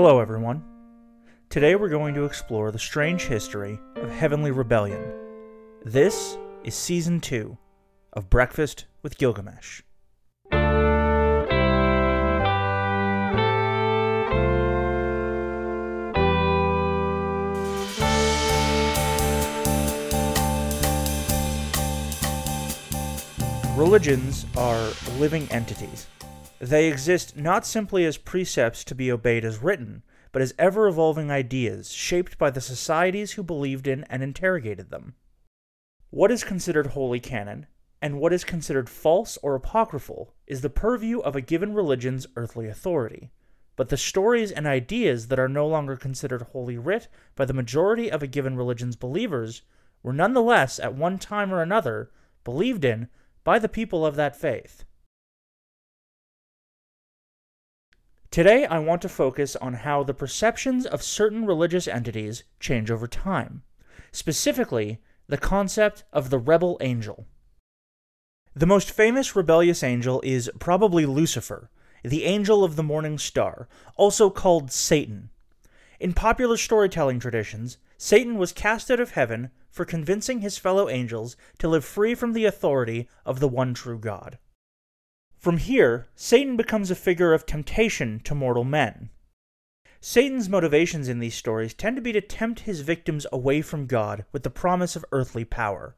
Hello, everyone. Today we're going to explore the strange history of Heavenly Rebellion. This is Season 2 of Breakfast with Gilgamesh. Religions are living entities. They exist not simply as precepts to be obeyed as written, but as ever evolving ideas shaped by the societies who believed in and interrogated them. What is considered holy canon, and what is considered false or apocryphal, is the purview of a given religion's earthly authority. But the stories and ideas that are no longer considered holy writ by the majority of a given religion's believers were nonetheless, at one time or another, believed in by the people of that faith. Today, I want to focus on how the perceptions of certain religious entities change over time, specifically, the concept of the rebel angel. The most famous rebellious angel is probably Lucifer, the angel of the morning star, also called Satan. In popular storytelling traditions, Satan was cast out of heaven for convincing his fellow angels to live free from the authority of the one true God. From here, Satan becomes a figure of temptation to mortal men. Satan's motivations in these stories tend to be to tempt his victims away from God with the promise of earthly power.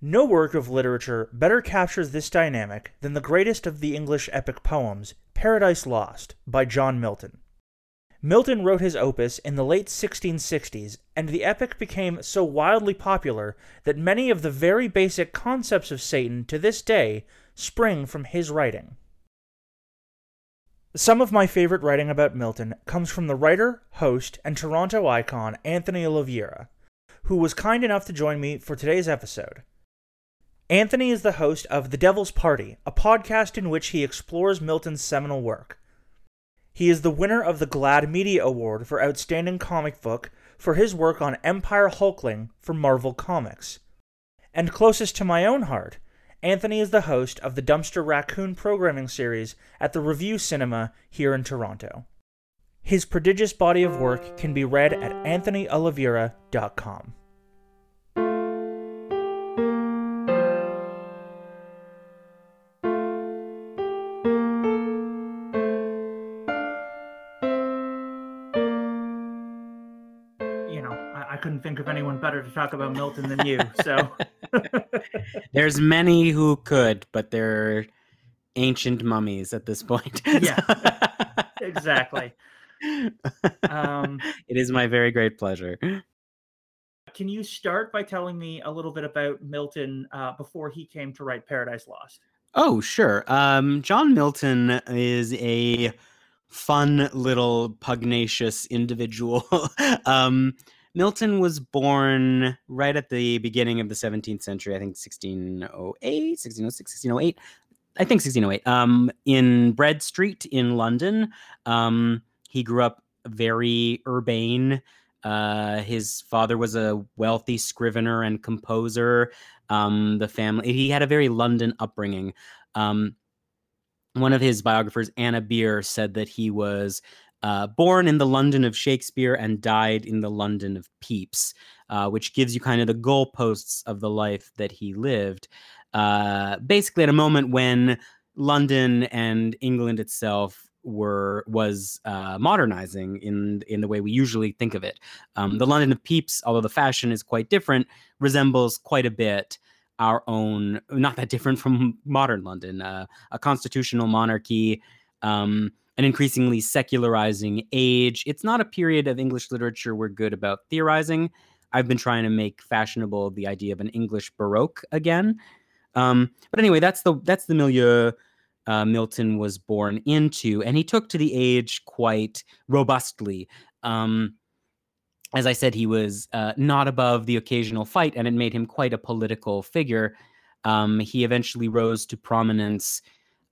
No work of literature better captures this dynamic than the greatest of the English epic poems, Paradise Lost, by John Milton. Milton wrote his opus in the late 1660s, and the epic became so wildly popular that many of the very basic concepts of Satan to this day spring from his writing. Some of my favorite writing about Milton comes from the writer, host, and Toronto icon Anthony Oliveira, who was kind enough to join me for today's episode. Anthony is the host of The Devil's Party, a podcast in which he explores Milton's seminal work. He is the winner of the GLAAD Media Award for Outstanding Comic Book for his work on Empyre Hulkling for Marvel Comics. And closest to my own heart, Anthony is the host of the Dumpster Raccoon programming series at the Revue Cinema here in Toronto. His prodigious body of work can be read at anthonyoliveira.com. You know, I, I couldn't think of anyone better to talk about Milton than you, so. There's many who could, but they're ancient mummies at this point. Yeah, exactly. Um, it is my very great pleasure. Can you start by telling me a little bit about Milton uh, before he came to write Paradise Lost? Oh, sure. Um, John Milton is a fun little pugnacious individual. um, Milton was born right at the beginning of the 17th century, I think 1608, 1606, 1608. I think 1608, um, in Bread Street in London. Um, he grew up very urbane. Uh, his father was a wealthy scrivener and composer. Um, the family, he had a very London upbringing. Um, one of his biographers, Anna Beer, said that he was uh, born in the London of Shakespeare and died in the London of Pepys, uh, which gives you kind of the goalposts of the life that he lived. Uh, basically, at a moment when London and England itself were was uh, modernizing in in the way we usually think of it. Um, the London of Pepys, although the fashion is quite different, resembles quite a bit our own. Not that different from modern London, uh, a constitutional monarchy. Um, an increasingly secularizing age. It's not a period of English literature we're good about theorizing. I've been trying to make fashionable the idea of an English Baroque again. Um, but anyway, that's the that's the milieu uh, Milton was born into, and he took to the age quite robustly. Um, as I said, he was uh, not above the occasional fight, and it made him quite a political figure. Um, he eventually rose to prominence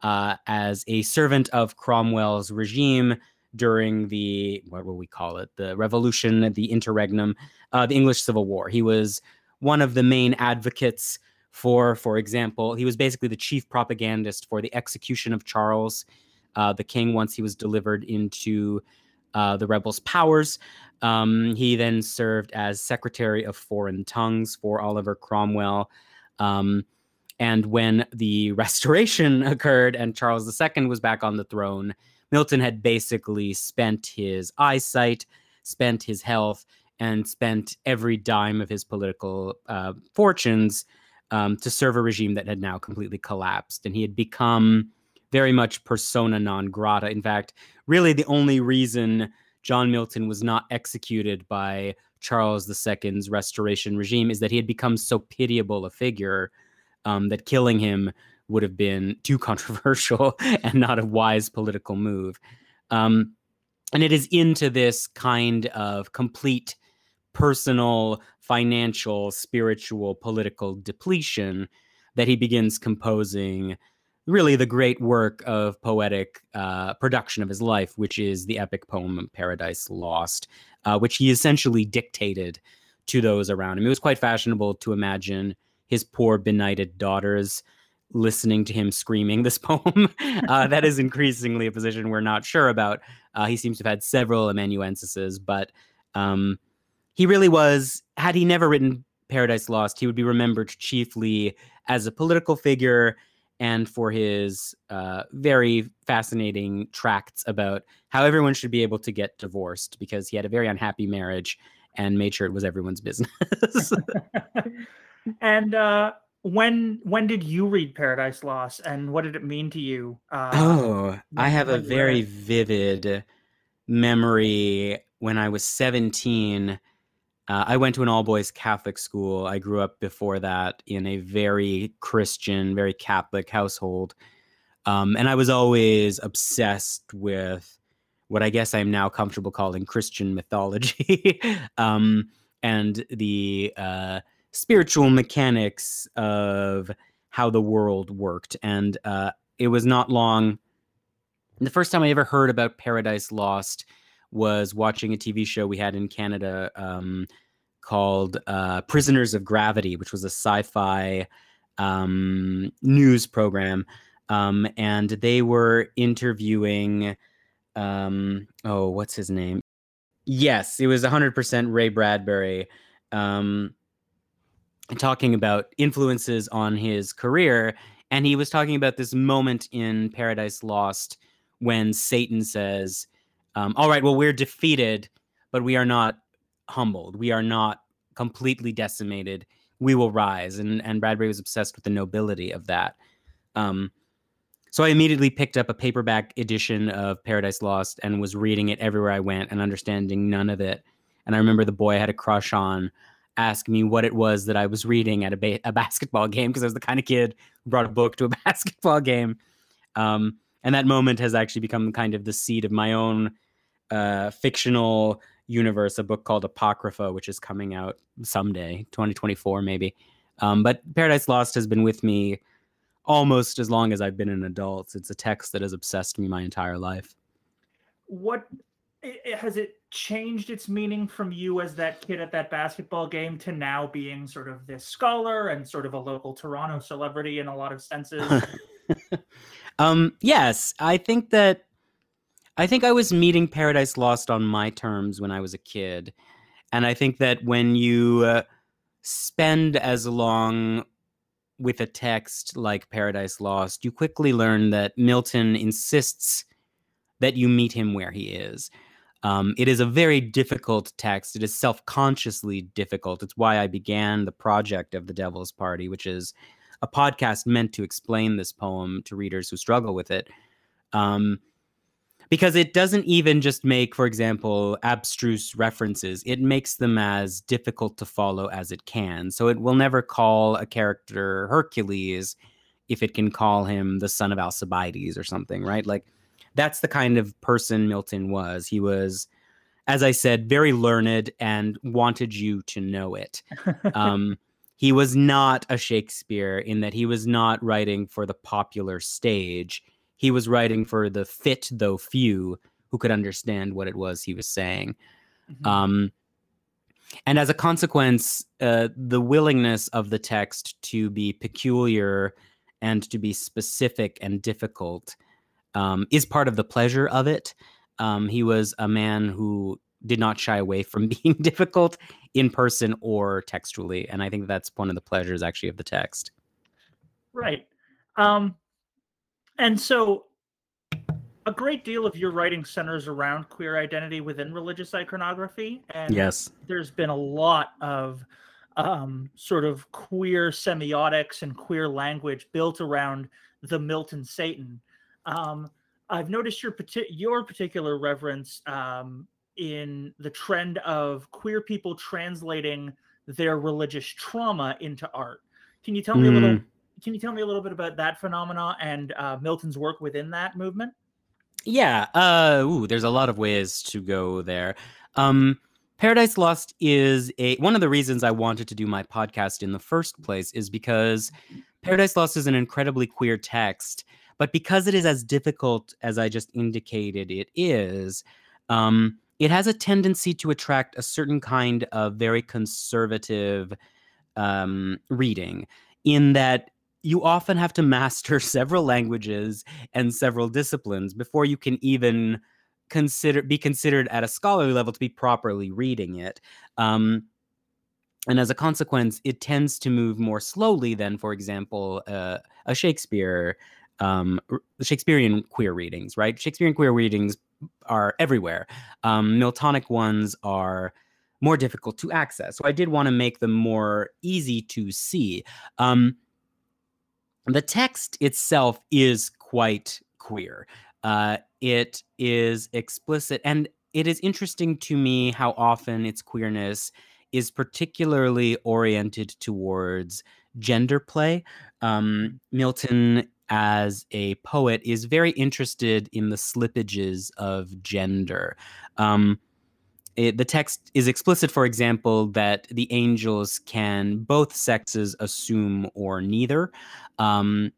uh, as a servant of Cromwell's regime during the what will we call it the revolution the interregnum uh, the english civil war he was one of the main advocates for for example he was basically the chief propagandist for the execution of charles uh, the king once he was delivered into uh, the rebels' powers. Um, he then served as Secretary of Foreign Tongues for Oliver Cromwell. Um, and when the restoration occurred and Charles II was back on the throne, Milton had basically spent his eyesight, spent his health, and spent every dime of his political uh, fortunes um, to serve a regime that had now completely collapsed. And he had become very much persona non grata. In fact, really the only reason John Milton was not executed by Charles II's restoration regime is that he had become so pitiable a figure um, that killing him would have been too controversial and not a wise political move. Um, and it is into this kind of complete personal, financial, spiritual, political depletion that he begins composing really the great work of poetic uh, production of his life, which is the epic poem Paradise Lost, uh, which he essentially dictated to those around him. It was quite fashionable to imagine his poor benighted daughters listening to him screaming this poem. uh, that is increasingly a position we're not sure about. Uh, he seems to have had several amanuensises, but um, he really was, had he never written Paradise Lost, he would be remembered chiefly as a political figure and for his uh, very fascinating tracts about how everyone should be able to get divorced because he had a very unhappy marriage and made sure it was everyone's business. and uh, when when did you read Paradise Lost, and what did it mean to you? Uh, oh, I have a very vivid memory when I was seventeen. Uh, I went to an all boys Catholic school. I grew up before that in a very Christian, very Catholic household. Um, and I was always obsessed with what I guess I'm now comfortable calling Christian mythology um, and the uh, spiritual mechanics of how the world worked. And uh, it was not long. The first time I ever heard about Paradise Lost was watching a TV show we had in Canada um, called uh, Prisoners of Gravity, which was a sci fi um, news program. Um, and they were interviewing, um, oh, what's his name? Yes, it was 100% Ray Bradbury um, talking about influences on his career. And he was talking about this moment in Paradise Lost when Satan says, um, all right, well, we're defeated, but we are not humbled. We are not completely decimated. We will rise. And, and Bradbury was obsessed with the nobility of that. Um, so I immediately picked up a paperback edition of Paradise Lost and was reading it everywhere I went and understanding none of it. And I remember the boy I had a crush on ask me what it was that I was reading at a, ba- a basketball game because I was the kind of kid who brought a book to a basketball game. Um, and that moment has actually become kind of the seed of my own uh, fictional universe, a book called Apocrypha, which is coming out someday, 2024 maybe. Um, but Paradise Lost has been with me almost as long as I've been an adult. It's a text that has obsessed me my entire life. What has it changed its meaning from you as that kid at that basketball game to now being sort of this scholar and sort of a local Toronto celebrity in a lot of senses? um, yes, I think that I think I was meeting Paradise Lost on my terms when I was a kid. And I think that when you uh, spend as long with a text like Paradise Lost, you quickly learn that Milton insists that you meet him where he is. Um, it is a very difficult text. It is self consciously difficult. It's why I began the project of The Devil's Party, which is a podcast meant to explain this poem to readers who struggle with it. Um, because it doesn't even just make, for example, abstruse references, it makes them as difficult to follow as it can. So it will never call a character Hercules if it can call him the son of Alcibiades or something, right? Like that's the kind of person Milton was. He was, as I said, very learned and wanted you to know it. Um, he was not a Shakespeare in that he was not writing for the popular stage he was writing for the fit though few who could understand what it was he was saying. Mm-hmm. Um, and as a consequence, uh, the willingness of the text to be peculiar and to be specific and difficult um, is part of the pleasure of it. Um, he was a man who did not shy away from being difficult in person or textually, and I think that's one of the pleasures actually of the text. Right. Um, and so a great deal of your writing centers around queer identity within religious iconography. And yes, there's been a lot of um, sort of queer semiotics and queer language built around the Milton Satan. Um, I've noticed your your particular reverence um, in the trend of queer people translating their religious trauma into art. Can you tell me mm. a little? Hmm. Can you tell me a little bit about that phenomena and uh, Milton's work within that movement? Yeah, uh, ooh, there's a lot of ways to go there. Um, Paradise Lost is a one of the reasons I wanted to do my podcast in the first place is because Paradise Lost is an incredibly queer text, but because it is as difficult as I just indicated it is, um, it has a tendency to attract a certain kind of very conservative um, reading, in that you often have to master several languages and several disciplines before you can even consider be considered at a scholarly level to be properly reading it. Um, and as a consequence, it tends to move more slowly than, for example, uh, a Shakespeare, um, Shakespearean queer readings, right? Shakespearean queer readings are everywhere. Um, Miltonic ones are more difficult to access. So I did want to make them more easy to see. Um, the text itself is quite queer. Uh, it is explicit, and it is interesting to me how often its queerness is particularly oriented towards gender play. Um, Milton, as a poet, is very interested in the slippages of gender. Um, it, the text is explicit, for example, that the angels can both sexes assume or neither. Um,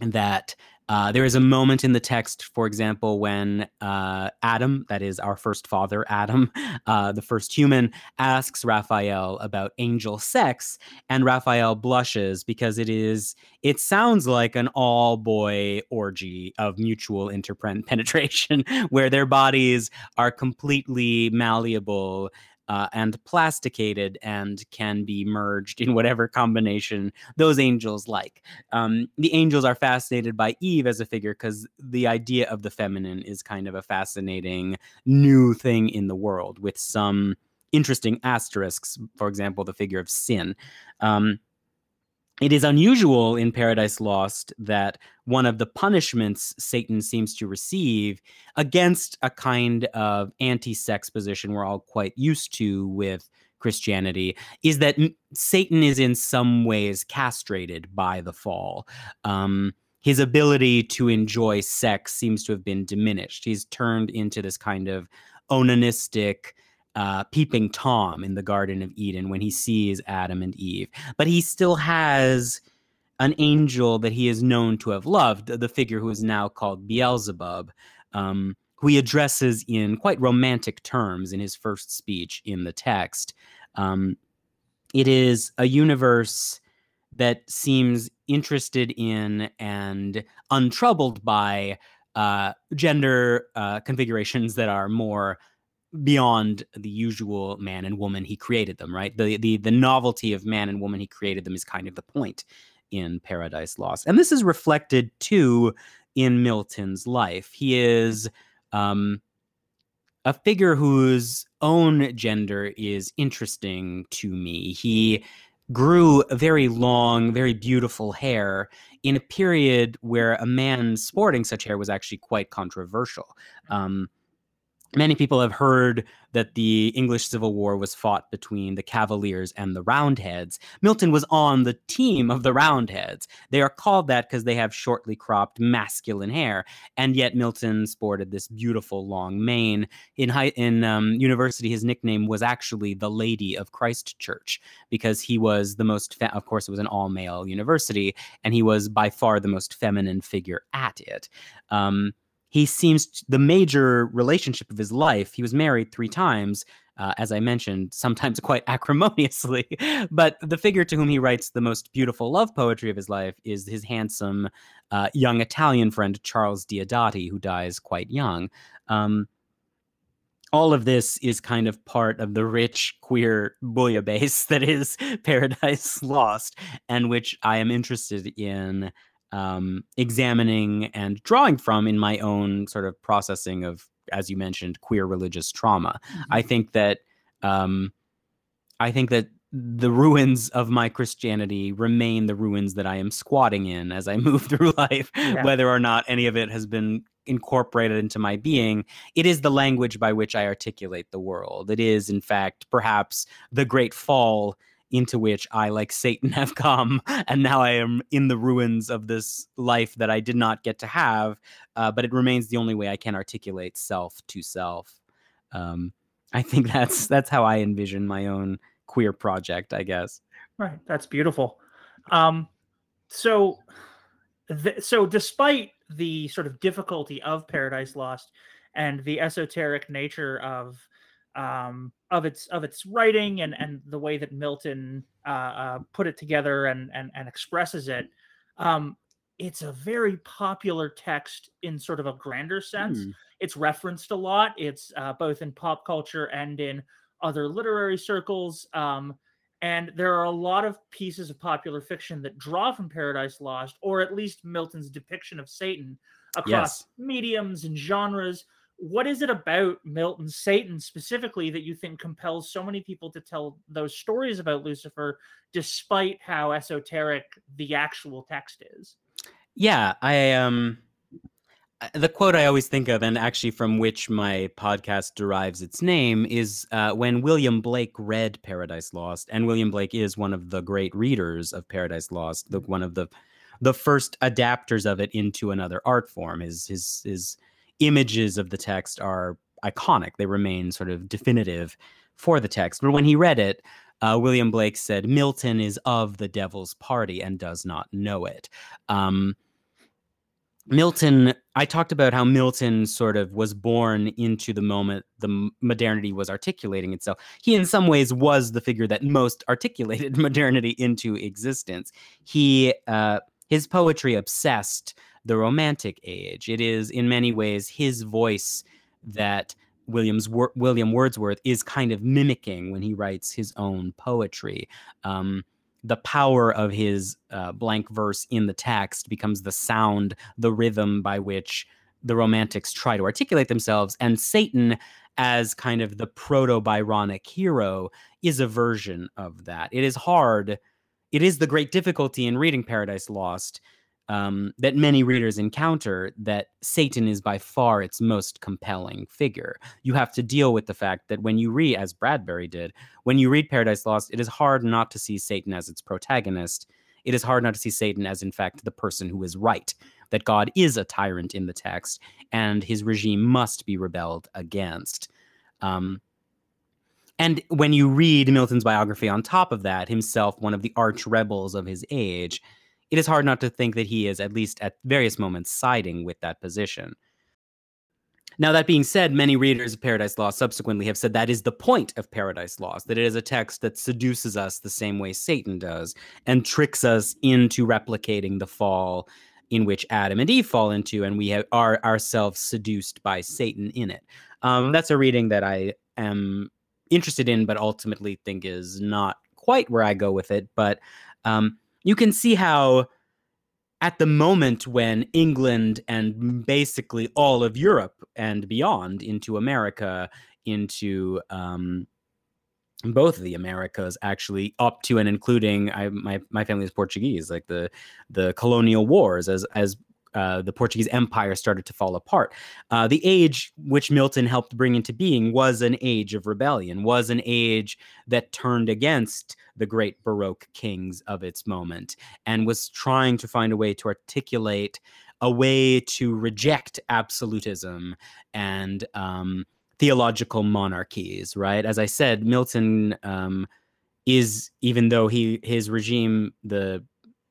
that uh, there is a moment in the text, for example, when uh, Adam, that is our first father, Adam, uh, the first human, asks Raphael about angel sex, and Raphael blushes because it is it sounds like an all boy orgy of mutual interpenetration, where their bodies are completely malleable uh, and plasticated and can be merged in whatever combination those angels like. Um, the angels are fascinated by Eve as a figure because the idea of the feminine is kind of a fascinating new thing in the world with some interesting asterisks. For example, the figure of sin. Um, it is unusual in Paradise Lost that one of the punishments Satan seems to receive against a kind of anti sex position we're all quite used to with Christianity is that Satan is in some ways castrated by the fall. Um, his ability to enjoy sex seems to have been diminished. He's turned into this kind of onanistic, uh, peeping Tom in the Garden of Eden when he sees Adam and Eve. But he still has an angel that he is known to have loved, the figure who is now called Beelzebub, um, who he addresses in quite romantic terms in his first speech in the text. Um, it is a universe that seems interested in and untroubled by uh, gender uh, configurations that are more beyond the usual man and woman he created them right? The the the novelty of man and woman he created them is kind of the point in paradise lost. And this is reflected too in milton's life. He is um a figure whose own gender is interesting to me. He grew very long very beautiful hair in a period where a man sporting such hair was actually quite controversial. Um, Many people have heard that the English Civil War was fought between the Cavaliers and the Roundheads. Milton was on the team of the Roundheads. They are called that because they have shortly cropped masculine hair, and yet Milton sported this beautiful long mane. In high, in um, university, his nickname was actually the Lady of Christchurch because he was the most. Fe- of course, it was an all-male university, and he was by far the most feminine figure at it. Um, he seems the major relationship of his life. He was married three times, uh, as I mentioned, sometimes quite acrimoniously. but the figure to whom he writes the most beautiful love poetry of his life is his handsome uh, young Italian friend Charles Diodati, who dies quite young. Um, all of this is kind of part of the rich queer bouillabaisse that is Paradise Lost, and which I am interested in um, examining and drawing from in my own sort of processing of, as you mentioned, queer religious trauma. Mm-hmm. I think that um, I think that the ruins of my Christianity remain the ruins that I am squatting in as I move through life, yeah. whether or not any of it has been incorporated into my being. It is the language by which I articulate the world. It is, in fact, perhaps the great fall into which I, like Satan, have come. And now I am in the ruins of this life that I did not get to have, uh, but it remains the only way I can articulate self to self. Um, I think that's that's how I envision my own queer project, I guess. Right. That's beautiful. Um, so, th- so despite the sort of difficulty of Paradise Lost and the esoteric nature of um, of its of its writing and and the way that Milton uh, uh, put it together and and, and expresses it, um, it's a very popular text in sort of a grander sense. Mm. It's referenced a lot. It's uh, both in pop culture and in other literary circles. Um, and there are a lot of pieces of popular fiction that draw from Paradise Lost, or at least Milton's depiction of Satan across yes. mediums and genres. What is it about Milton Satan specifically that you think compels so many people to tell those stories about Lucifer, despite how esoteric the actual text is? Yeah, I um the quote I always think of, and actually from which my podcast derives its name, is uh, when William Blake read Paradise Lost, and William Blake is one of the great readers of Paradise Lost, the, one of the the first adapters of it into another art form. His his his images of the text are iconic; they remain sort of definitive for the text. But when he read it, uh, William Blake said, "Milton is of the devil's party and does not know it." Um, Milton, I talked about how Milton sort of was born into the moment the modernity was articulating itself. He, in some ways, was the figure that most articulated modernity into existence. He, uh, his poetry obsessed the Romantic age. It is, in many ways, his voice that William's William Wordsworth is kind of mimicking when he writes his own poetry. Um, the power of his uh, blank verse in the text becomes the sound, the rhythm by which the romantics try to articulate themselves. And Satan, as kind of the proto Byronic hero, is a version of that. It is hard. It is the great difficulty in reading Paradise Lost um, that many readers encounter that Satan is by far its most compelling figure. You have to deal with the fact that when you read, as Bradbury did, when you read Paradise Lost, it is hard not to see Satan as its protagonist. It is hard not to see Satan as, in fact, the person who is right, that God is a tyrant in the text, and his regime must be rebelled against. Um, and when you read Milton's biography on top of that, himself one of the arch rebels of his age, it is hard not to think that he is, at least at various moments, siding with that position. Now, that being said, many readers of Paradise Lost subsequently have said that is the point of Paradise Lost, that it is a text that seduces us the same way Satan does and tricks us into replicating the fall in which Adam and Eve fall into, and we have, are ourselves seduced by Satan in it. Um, that's a reading that I am interested in, but ultimately think is not quite where I go with it. But um, you can see how at the moment when England and basically all of Europe and beyond into America, into um, both the Americas, actually up to and including I, my my family is Portuguese, like the the colonial wars as as uh, the Portuguese Empire started to fall apart. Uh, the age which Milton helped bring into being was an age of rebellion, was an age that turned against the great Baroque kings of its moment, and was trying to find a way to articulate a way to reject absolutism and um, theological monarchies. Right, as I said, Milton. Um, is even though he his regime the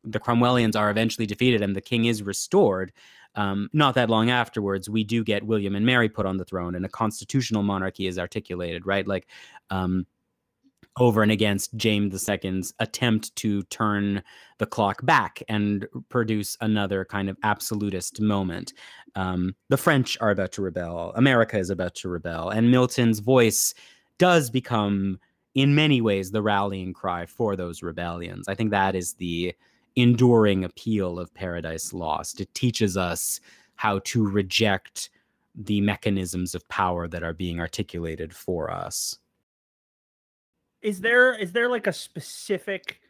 the Cromwellians are eventually defeated and the king is restored, um, not that long afterwards, we do get William and Mary put on the throne, and a constitutional monarchy is articulated, right? Like um, over and against James II's attempt to turn the clock back and produce another kind of absolutist moment. Um, the French are about to rebel, America is about to rebel, and Milton's voice does become, in many ways, the rallying cry for those rebellions. I think that is the enduring appeal of Paradise Lost. It teaches us how to reject the mechanisms of power that are being articulated for us is there is there like a specific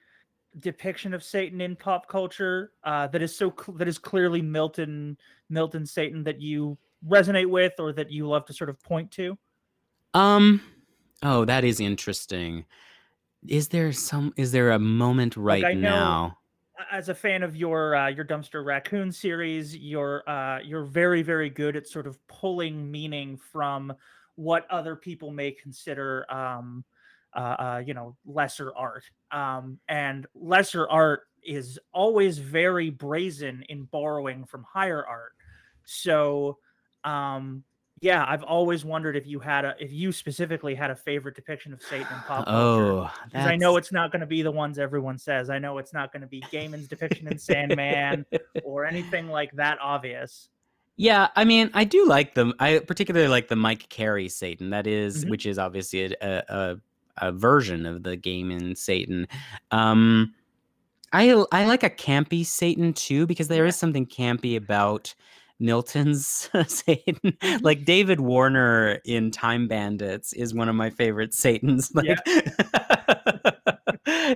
depiction of Satan in pop culture uh, that is so cl- that is clearly Milton Milton Satan that you resonate with or that you love to sort of point to? Um oh that is interesting. Is there some is there a moment right like now? As a fan of your uh, your dumpster raccoon series, you're uh, you're very very good at sort of pulling meaning from what other people may consider um, uh, uh, you know lesser art. Um, and lesser art is always very brazen in borrowing from higher art. So um, yeah i've always wondered if you had a if you specifically had a favorite depiction of satan in pop culture oh i know it's not going to be the ones everyone says i know it's not going to be gaiman's depiction in sandman or anything like that obvious yeah, I mean, I do like them. I particularly like the Mike Carey Satan. That is, mm-hmm. which is obviously a, a, a version of the Gaiman Satan. Um, I I like a campy Satan too because there is something campy about Milton's Satan. Like David Warner in Time Bandits is one of my favorite Satans. Like yeah.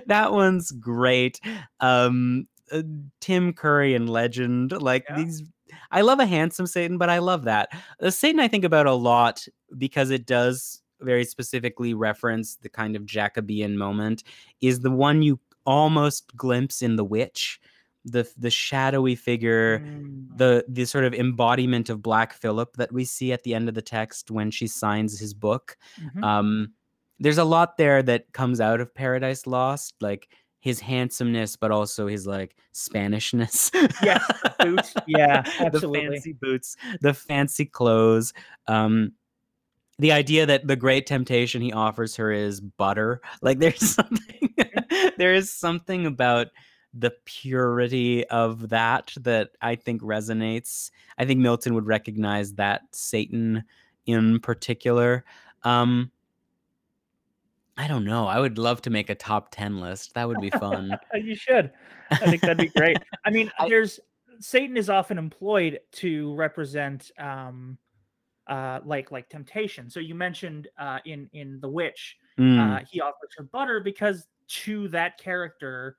that one's great. Um, uh, Tim Curry in Legend, like yeah. these I love a handsome Satan, but I love that. The Satan I think about a lot because it does very specifically reference the kind of Jacobean moment is the one you almost glimpse in The Witch. The the shadowy figure, mm. the the sort of embodiment of Black Philip that we see at the end of the text when she signs his book. Mm-hmm. Um, there's a lot there that comes out of Paradise Lost, like his handsomeness, but also his like Spanishness. yeah, boots. Yeah, absolutely. the fancy boots, the fancy clothes. Um, the idea that the great temptation he offers her is butter like there's something there is something about the purity of that that i think resonates. I think milton would recognize that satan in particular. Um i don't know i would love to make a top 10 list that would be fun. You should. I think that'd be great. I mean there's satan is often employed to represent um uh, like like temptation. So you mentioned uh, in in The Witch, mm. uh, he offers her butter because to that character,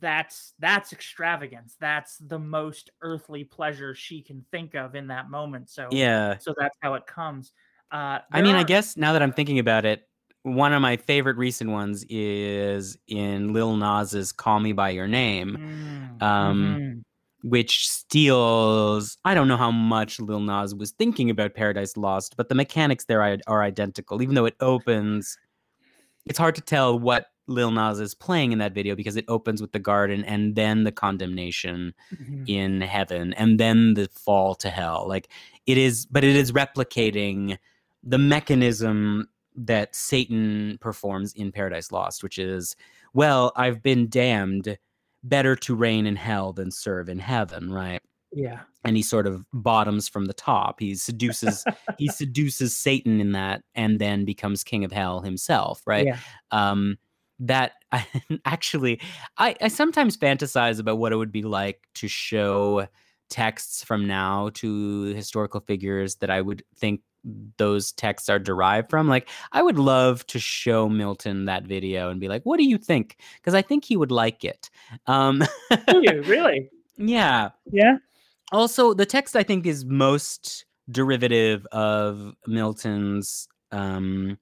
that's that's extravagance. That's the most earthly pleasure she can think of in that moment. So yeah, so that's how it comes. Uh, I mean, are... I guess now that I'm thinking about it, one of my favorite recent ones is in Lil Nas's "Call Me by Your Name." Mm. Um, mm-hmm which steals. I don't know how much Lil Nas was thinking about Paradise Lost, but the mechanics there are, are identical. Even though it opens, it's hard to tell what Lil Nas is playing in that video because it opens with the garden and then the condemnation mm-hmm. in heaven and then the fall to hell. Like it is, but it is replicating the mechanism that Satan performs in Paradise Lost, which is, well, I've been damned better to reign in hell than serve in heaven, right? Yeah. And he sort of bottoms from the top. He seduces he seduces Satan in that and then becomes king of hell himself, right? Yeah. Um that I, actually I, I sometimes fantasize about what it would be like to show texts from now to historical figures that I would think those texts are derived from. Like, I would love to show Milton that video and be like, "What do you think?" Because I think he would like it. Um, you really? Yeah. Yeah. Also, the text I think is most derivative of Milton's um,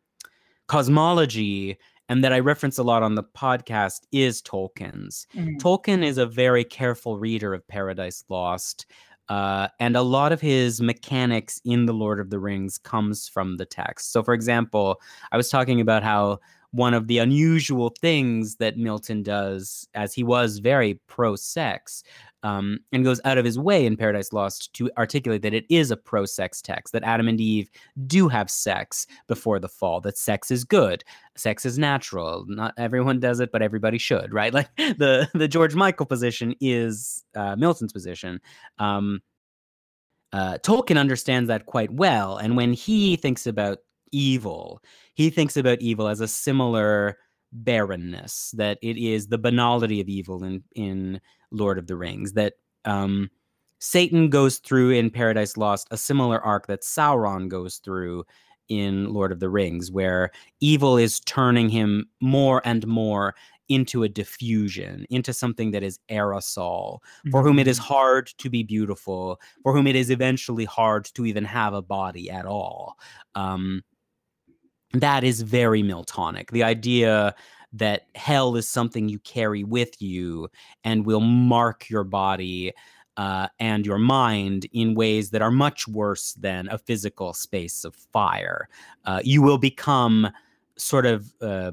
cosmology and that I reference a lot on the podcast is Tolkien's. Mm-hmm. Tolkien is a very careful reader of Paradise Lost. Uh, and a lot of his mechanics in the Lord of the Rings comes from the text. So, for example, I was talking about how one of the unusual things that Milton does, as he was very pro sex, um, and goes out of his way in Paradise Lost to articulate that it is a pro sex text, that Adam and Eve do have sex before the fall, that sex is good, sex is natural. Not everyone does it, but everybody should, right? Like the, the George Michael position is uh, Milton's position. Um, uh, Tolkien understands that quite well. And when he thinks about evil, he thinks about evil as a similar barrenness, that it is the banality of evil in, in Lord of the Rings, that um, Satan goes through in Paradise Lost a similar arc that Sauron goes through in Lord of the Rings, where evil is turning him more and more into a diffusion, into something that is aerosol, for whom it is Mm-hmm. hard to be beautiful, for whom it is eventually hard to even have a body at all. Um, that is very Miltonic. The idea that hell is something you carry with you and will mark your body uh, and your mind in ways that are much worse than a physical space of fire. Uh, you will become sort of uh,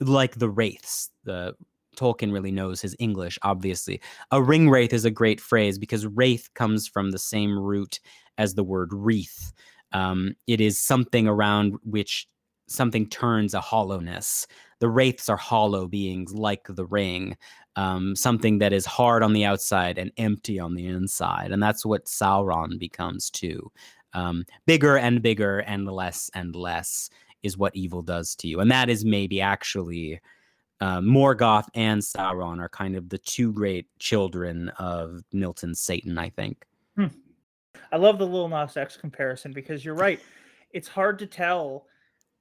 like the wraiths. The Tolkien really knows his English, obviously. A ring wraith is a great phrase because wraith comes from the same root as the word wreath. Um, it is something around which something turns a hollowness. The wraiths are hollow beings like the ring, um, something that is hard on the outside and empty on the inside. And that's what Sauron becomes too. Um, bigger and bigger and less and less is what evil does to you. And that is maybe actually uh, Morgoth and Sauron are kind of the two great children of Milton's Satan, I think. I love the Lil Nas X comparison because you're right. It's hard to tell.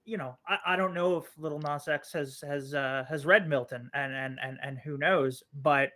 You know, I, I don't know if Lil Nas X has has uh, has read Milton, and and and and who knows, but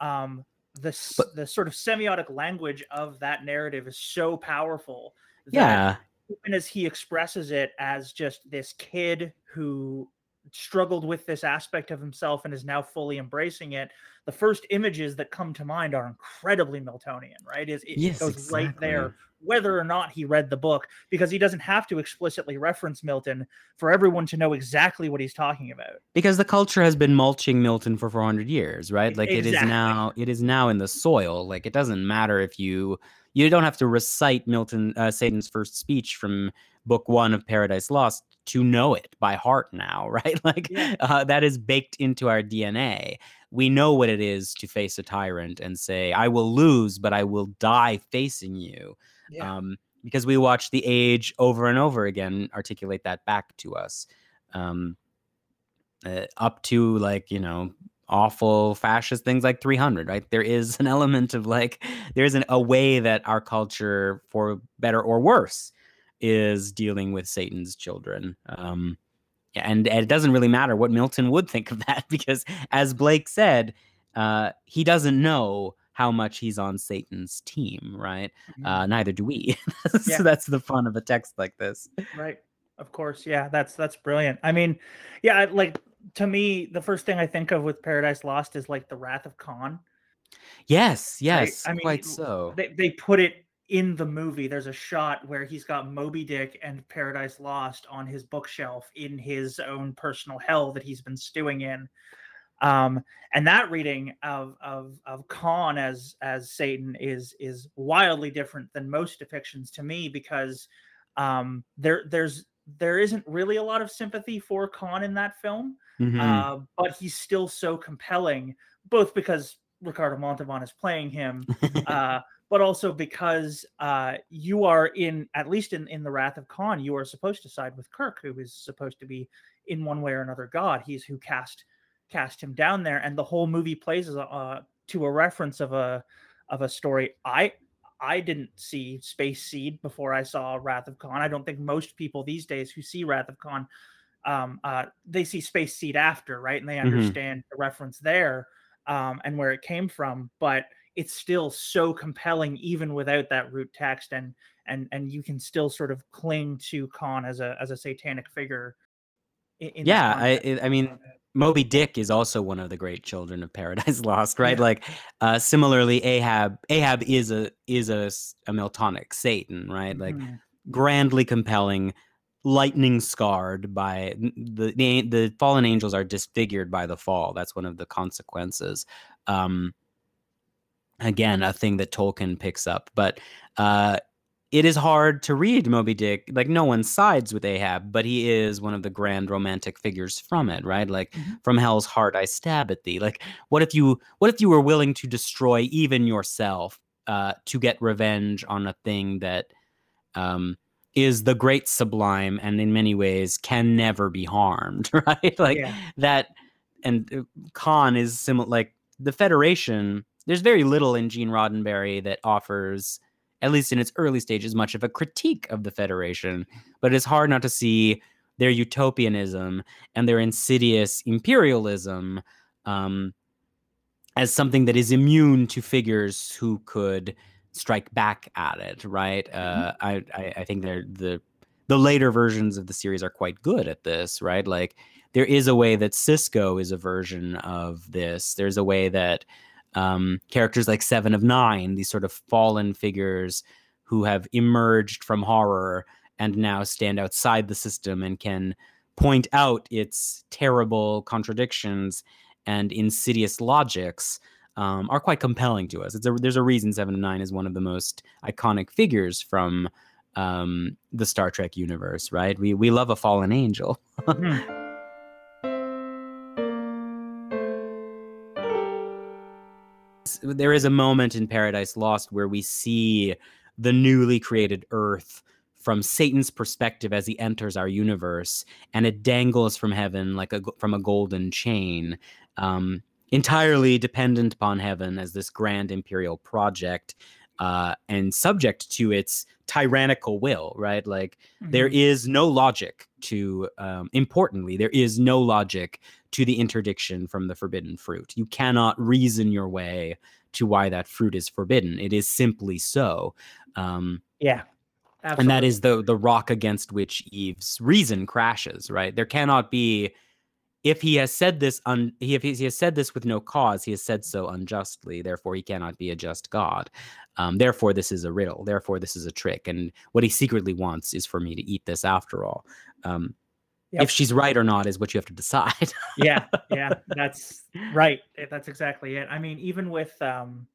um, the But- the sort of semiotic language of that narrative is so powerful. that Yeah. even as he expresses it as just this kid who struggled with this aspect of himself and is now fully embracing it the first images that come to mind are incredibly miltonian right is it Yes, goes right there whether or not he read the book because he doesn't have to explicitly reference milton for everyone to know exactly what he's talking about because the culture has been mulching Milton for 400 years, right? Like it is now it is now in the soil. Like it doesn't matter if you you don't have to recite Milton uh, Satan's first speech from book 1 of Paradise Lost to know it by heart now, right? Like Yeah. uh, that is baked into our DNA. We know what it is to face a tyrant and say, "I will lose, but I will die facing you." Um, because we watch the age over and over again articulate that back to us um, uh, up to like you know awful fascist things like 300 right? There is an element of like there's an, a way that our culture for better or worse is dealing with satan's children um, and, and it doesn't really matter what milton would think of that because as blake said uh, he doesn't know how much he's on satan's team right Mhm. uh, neither do we. Yeah. so that's the fun of a text like this. right of course yeah that's that's brilliant i mean yeah like to me the first thing i think of with paradise lost is like the wrath of khan Yes, yes, I mean, quite so. they, they put it in the movie there's a shot where he's got moby dick and paradise lost on his bookshelf in his own personal hell that he's been stewing in um and that reading of of of khan as as satan is is wildly different than most depictions to me because um there there's there isn't really a lot of sympathy for khan in that film Mhm. uh, but he's still so compelling, both because Ricardo Montalban is playing him, uh, but also because uh, you are in, at least in, in the Wrath of Khan, you are supposed to side with Kirk, who is supposed to be in one way or another God. He's who cast cast him down there, and the whole movie plays as a, uh, to a reference of a of a story. I I didn't see Space Seed before I saw Wrath of Khan. I don't think most people these days who see Wrath of Khan um, uh, they see Space Seed after, right? And they Mhm. understand the reference there um, and where it came from. But it's still so compelling, even without that root text, and and and you can still sort of cling to Khan as a as a satanic figure. in- in yeah, I. I mean Moby Dick is also one of the great children of Paradise Lost, right? Yeah. Like uh, similarly, Ahab Ahab is a is a Miltonic Satan, right? Like Mhm. grandly compelling, lightning scarred by the, the the fallen angels are disfigured by the fall. That's one of the consequences. Um, again, a thing that Tolkien picks up, but uh, it is hard to read Moby Dick. Like no one sides with Ahab, but he is one of the grand romantic figures from it, right? Like mm-hmm. from hell's heart I stab at thee. Like what if you what if you were willing to destroy even yourself uh, to get revenge on a thing that um, is the great sublime and in many ways can never be harmed, right? Like yeah. that and uh, Khan is similar like the Federation, there's very little in Gene Roddenberry that offers at least in its early stages, much of a critique of the Federation, but it's hard not to see their utopianism and their insidious imperialism um, as something that is immune to figures who could strike back at it. Right? Mm-hmm. Uh, I, I, I think they're the the later versions of the series are quite good at this. Right? Like there is a way that Sisko is a version of this. There's a way that um, characters like Seven of Nine, these sort of fallen figures who have emerged from horror and now stand outside the system and can point out its terrible contradictions and insidious logics um, are quite compelling to us. A, there's a reason Seven of Nine is one of the most iconic figures from um, the Star Trek universe, right? We we love a fallen angel. mm-hmm. there is a moment in Paradise Lost where we see the newly created Earth from Satan's perspective as he enters our universe, and it dangles from heaven like a from a golden chain, um, entirely dependent upon heaven as this grand imperial project, uh, and subject to its tyrannical will. Right, like mm-hmm. there is no logic to. Um, importantly, there is no logic to the interdiction from the forbidden fruit. You cannot reason your way to why that fruit is forbidden. It is simply so. Um, yeah. Absolutely. And that is the the rock against which Eve's reason crashes, right? There cannot be if he has said this un, if he has said this with no cause, he has said so unjustly. Therefore, he cannot be a just God. Um, therefore, this is a riddle. Therefore, this is a trick. And what he secretly wants is for me to eat this after all. Um, Yep. If she's right or not is what you have to decide. yeah, yeah, that's right. That's exactly it. I mean, even with um,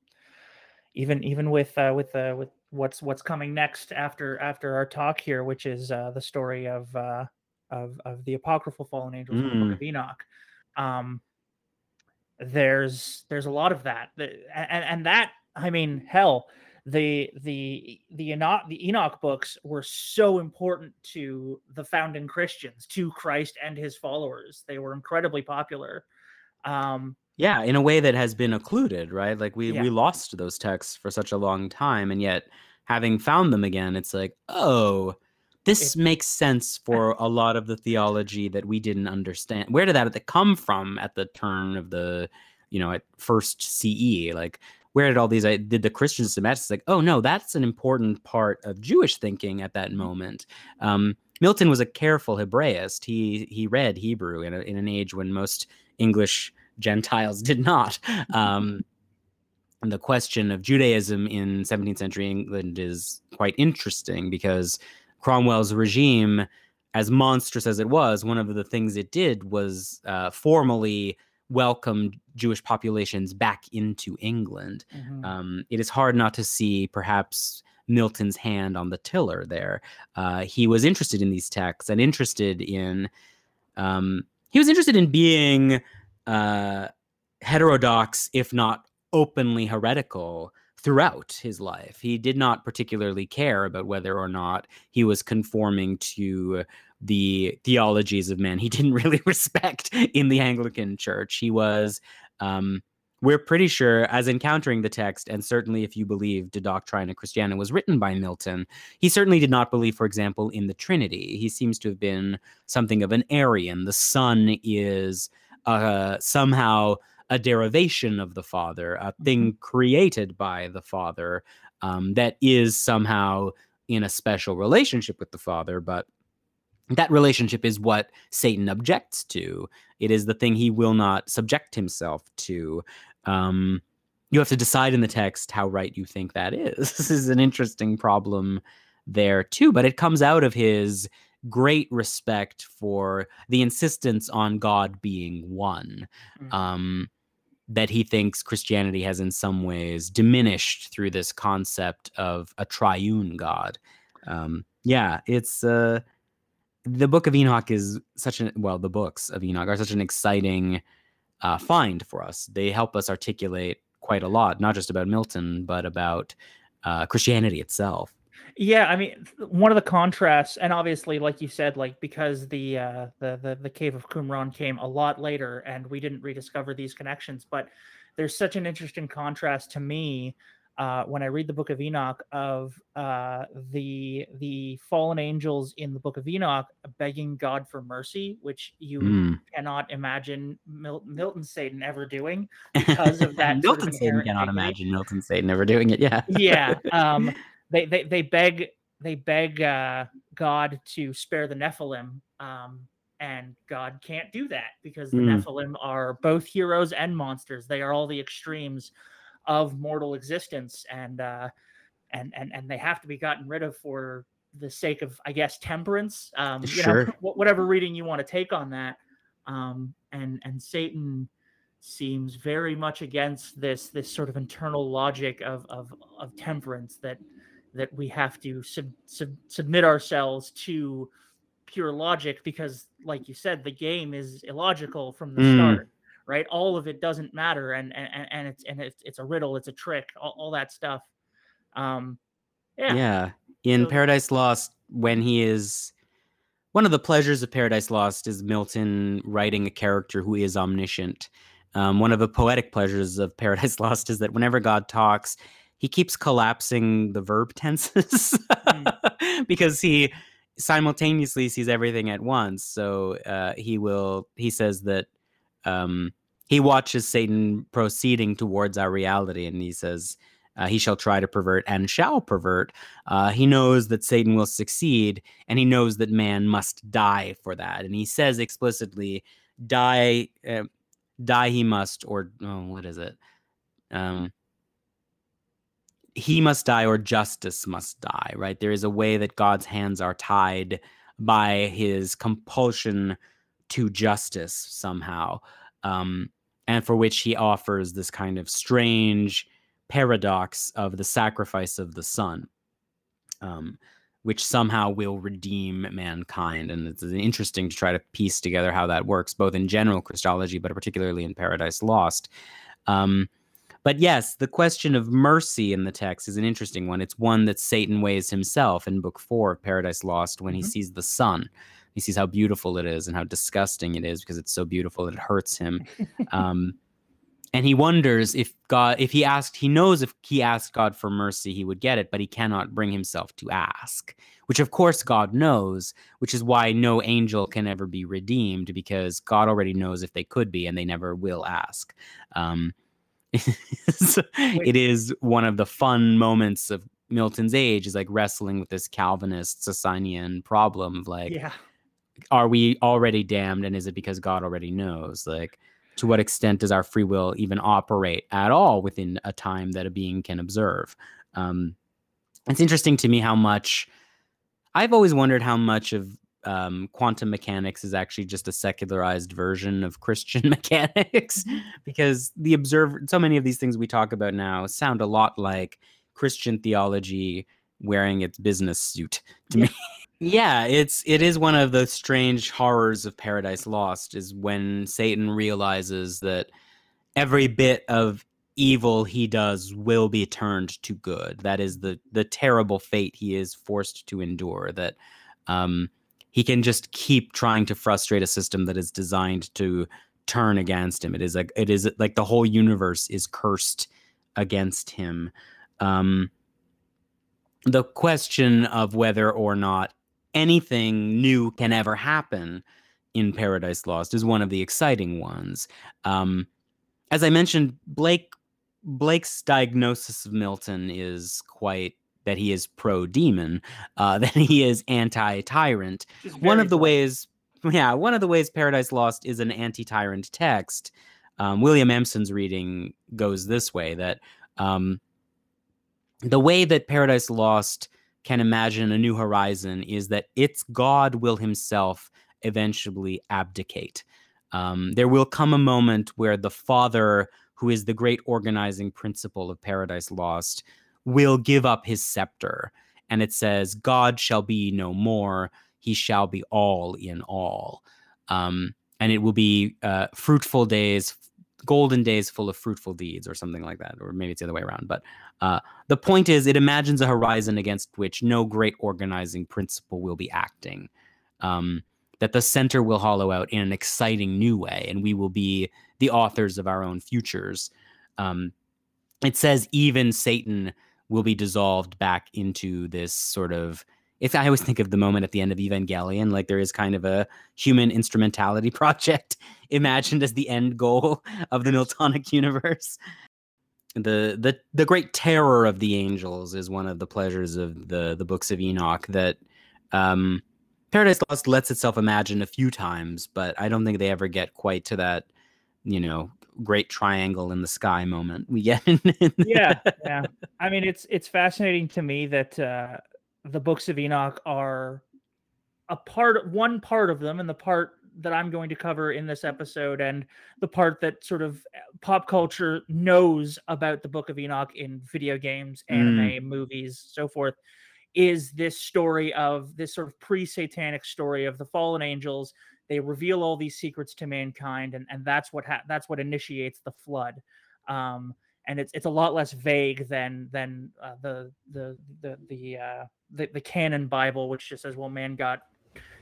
even even with uh, with uh, with what's what's coming next after after our talk here, which is uh, the story of uh, of of the apocryphal fallen angels mm. the Book of mm. Enoch. Um, there's there's a lot of that, and and that I mean, hell, the the the Enoch the Enoch books were so important to the founding Christians, to Christ and his followers. They were incredibly popular. Um, yeah, in a way that has been occluded, right? Like we yeah. we lost those texts for such a long time, and yet having found them again, it's like, oh, this it, makes sense for a lot of the theology that we didn't understand. Where did that come from at the turn of the, you know, at first CE? Like where did all these I did the Christian semantics like, oh no, that's an important part of Jewish thinking at that mm-hmm. moment. Um, Milton was a careful Hebraist. He he read Hebrew in, a, in an age when most English Gentiles did not. Um, and the question of Judaism in 17th century England is quite interesting because Cromwell's regime, as monstrous as it was, one of the things it did was uh, formally welcomed Jewish populations back into England. Mm-hmm. Um, it is hard not to see perhaps Milton's hand on the tiller there. Uh, he was interested in these texts and interested in, um, he was interested in being uh, heterodox, if not openly heretical, throughout his life. He did not particularly care about whether or not he was conforming to the theologies of men he didn't really respect in the Anglican church. He was, um, we're pretty sure, as encountering the text, and certainly if you believe De Doctrina Christiana was written by Milton, he certainly did not believe, for example, in the Trinity. He seems to have been something of an Arian. The Son is uh, somehow a derivation of the Father, a thing mm-hmm. created by the Father um, that is somehow in a special relationship with the Father, but that relationship is what Satan objects to. It is the thing he will not subject himself to. Um, you have to decide in the text how right you think that is. this is an interesting problem there too, but it comes out of his great respect for the insistence on God being one. Mhm. Um, that he thinks Christianity has in some ways diminished through this concept of a triune God. Um, yeah, it's uh, the Book of Enoch is such an well, the books of Enoch are such an exciting uh, find for us. They help us articulate quite a lot, not just about Milton, but about uh, Christianity itself. Yeah, I mean, one of the contrasts, and obviously, like you said, like because the uh, the the the cave of Qumran came a lot later, and we didn't rediscover these connections. But there's such an interesting contrast to me uh, when I read the Book of Enoch of uh, the the fallen angels in the Book of Enoch begging God for mercy, which you Mm. cannot imagine Mil- Milton Satan ever doing because of that. sort of Milton Satan cannot dignity imagine Milton Satan ever doing it. Yeah. yeah um they they, they beg they beg uh god to spare the nephilim um and god can't do that because the Mm. nephilim are both heroes and monsters they are all the extremes of mortal existence and uh and and and they have to be gotten rid of for the sake of i guess temperance um you Sure. know whatever reading you want to take on that um and and satan seems very much against this this sort of internal logic of of, of temperance that that we have to sub, sub, submit ourselves to pure logic because like you said the game is illogical from the Mm. start right all of it doesn't matter and and, and- it's and it's, it's a riddle it's a trick all, all that stuff um yeah, Yeah. In So- Paradise Lost, when he is one of the pleasures of Paradise Lost is Milton writing a character who is omniscient. Um, one of the poetic pleasures of Paradise Lost is that whenever God talks, he keeps collapsing the verb tenses because he simultaneously sees everything at once. So uh, he will, he says that um, he watches Satan proceeding towards our reality and he says, uh, he shall try to pervert and shall pervert. Uh, he knows that Satan will succeed, and he knows that man must die for that. And he says explicitly, "Die, uh, die he must." Or oh, what is it? Um, he must die, or justice must die. Right? There is a way that God's hands are tied by his compulsion to justice somehow, um, and for which he offers this kind of strange paradox of the sacrifice of the son, um, which somehow will redeem mankind. And it's interesting to try to piece together how that works, both in general Christology, but particularly in Paradise Lost. Um, but yes, the question of mercy in the text is an interesting one. It's one that Satan weighs himself in Book Four of Paradise Lost when he Mhm. sees the sun. He sees how beautiful it is and how disgusting it is because it's so beautiful that it hurts him. Um, and he wonders if God, if he asked, he knows if he asked God for mercy, he would get it, but he cannot bring himself to ask, which of course God knows, which is why no angel can ever be redeemed because God already knows if they could be and they never will ask. Um, it is one of the fun moments of Milton's age is like wrestling with this Calvinist Socinian problem of like, yeah are we already damned and is it because god already knows? Like to what extent does our free will even operate at all within a time that a being can observe? Um, it's interesting to me how much i've always wondered how much of um, quantum mechanics is actually just a secularized version of christian mechanics because the observer so many of these things we talk about now sound a lot like christian theology wearing its business suit to Yeah. me yeah it's it is one of the strange horrors of paradise lost is when satan realizes that every bit of evil he does will be turned to good. That is the the terrible fate he is forced to endure that um he can just keep trying to frustrate a system that is designed to turn against him. It is like it is like the whole universe is cursed against him. Um the question of whether or not anything new can ever happen in Paradise Lost is one of the exciting ones. Um, as I mentioned, Blake Blake's diagnosis of Milton is quite that he is pro demon, uh, that he is anti tyrant. One of the fun. ways, yeah, one of the ways Paradise Lost is an anti tyrant text. Um, William Empson's reading goes this way that um, the way that Paradise Lost can imagine a new horizon is that its God will himself eventually abdicate. Um, there will come a moment where the Father, who is the great organizing principle of Paradise Lost, will give up his scepter. And it says, God shall be no more, he shall be all in all. Um, and it will be uh, fruitful days, golden days full of fruitful deeds, or something like that. Or maybe it's the other way around. But uh, the point is, it imagines a horizon against which no great organizing principle will be acting. Um, that the center will hollow out in an exciting new way, and we will be the authors of our own futures. Um, it says even Satan will be dissolved back into this sort of if I always think of the moment at the end of Evangelion, like there is kind of a human instrumentality project imagined as the end goal of the Miltonic universe. The the the great terror of the angels is one of the pleasures of the the books of Enoch that um, Paradise Lost lets itself imagine a few times, but I don't think they ever get quite to that, you know, great triangle in the sky moment we get. In, in yeah, yeah. I mean, it's it's fascinating to me that uh, the books of Enoch are a part, one part of them, and the part that I'm going to cover in this episode, and the part that sort of uh, pop culture knows about the Book of Enoch in video games, anime, mm. movies, so forth, is this story of this sort of pre-satanic story of the fallen angels. They reveal all these secrets to mankind, and and that's what ha- that's what initiates the flood. Um, and it's it's a lot less vague than than uh, the the the the, uh, the the canon Bible, which just says, well, man got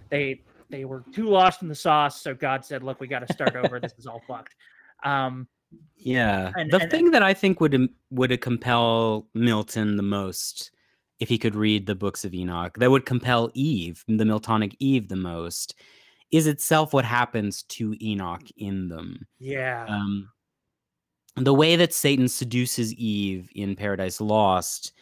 they they were too lost in the sauce, so God said, look, we got to start over. this is all fucked. Um, yeah, and, the and, thing that I think would would compel Milton the most, if he could read the books of Enoch, that would compel Eve, the Miltonic Eve, the most, is itself what happens to Enoch in them. Yeah. Um, the way that Satan seduces Eve in Paradise Lost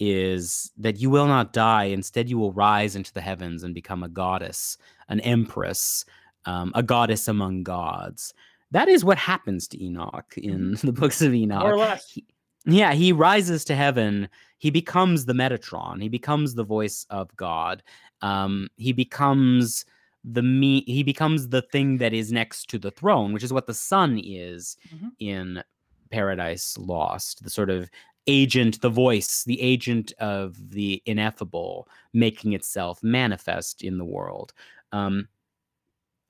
is that you will not die. Instead, you will rise into the heavens and become a goddess, an empress, um, a goddess among gods. That is what happens to Enoch in mm-hmm. the books of Enoch. More or less. He, yeah, he rises to heaven. He becomes the Metatron. He becomes the voice of God. Um, he becomes the me. He becomes the thing that is next to the throne, which is what the sun is mm-hmm. in Paradise Lost. The sort of agent, the voice, the agent of the ineffable making itself manifest in the world. Um,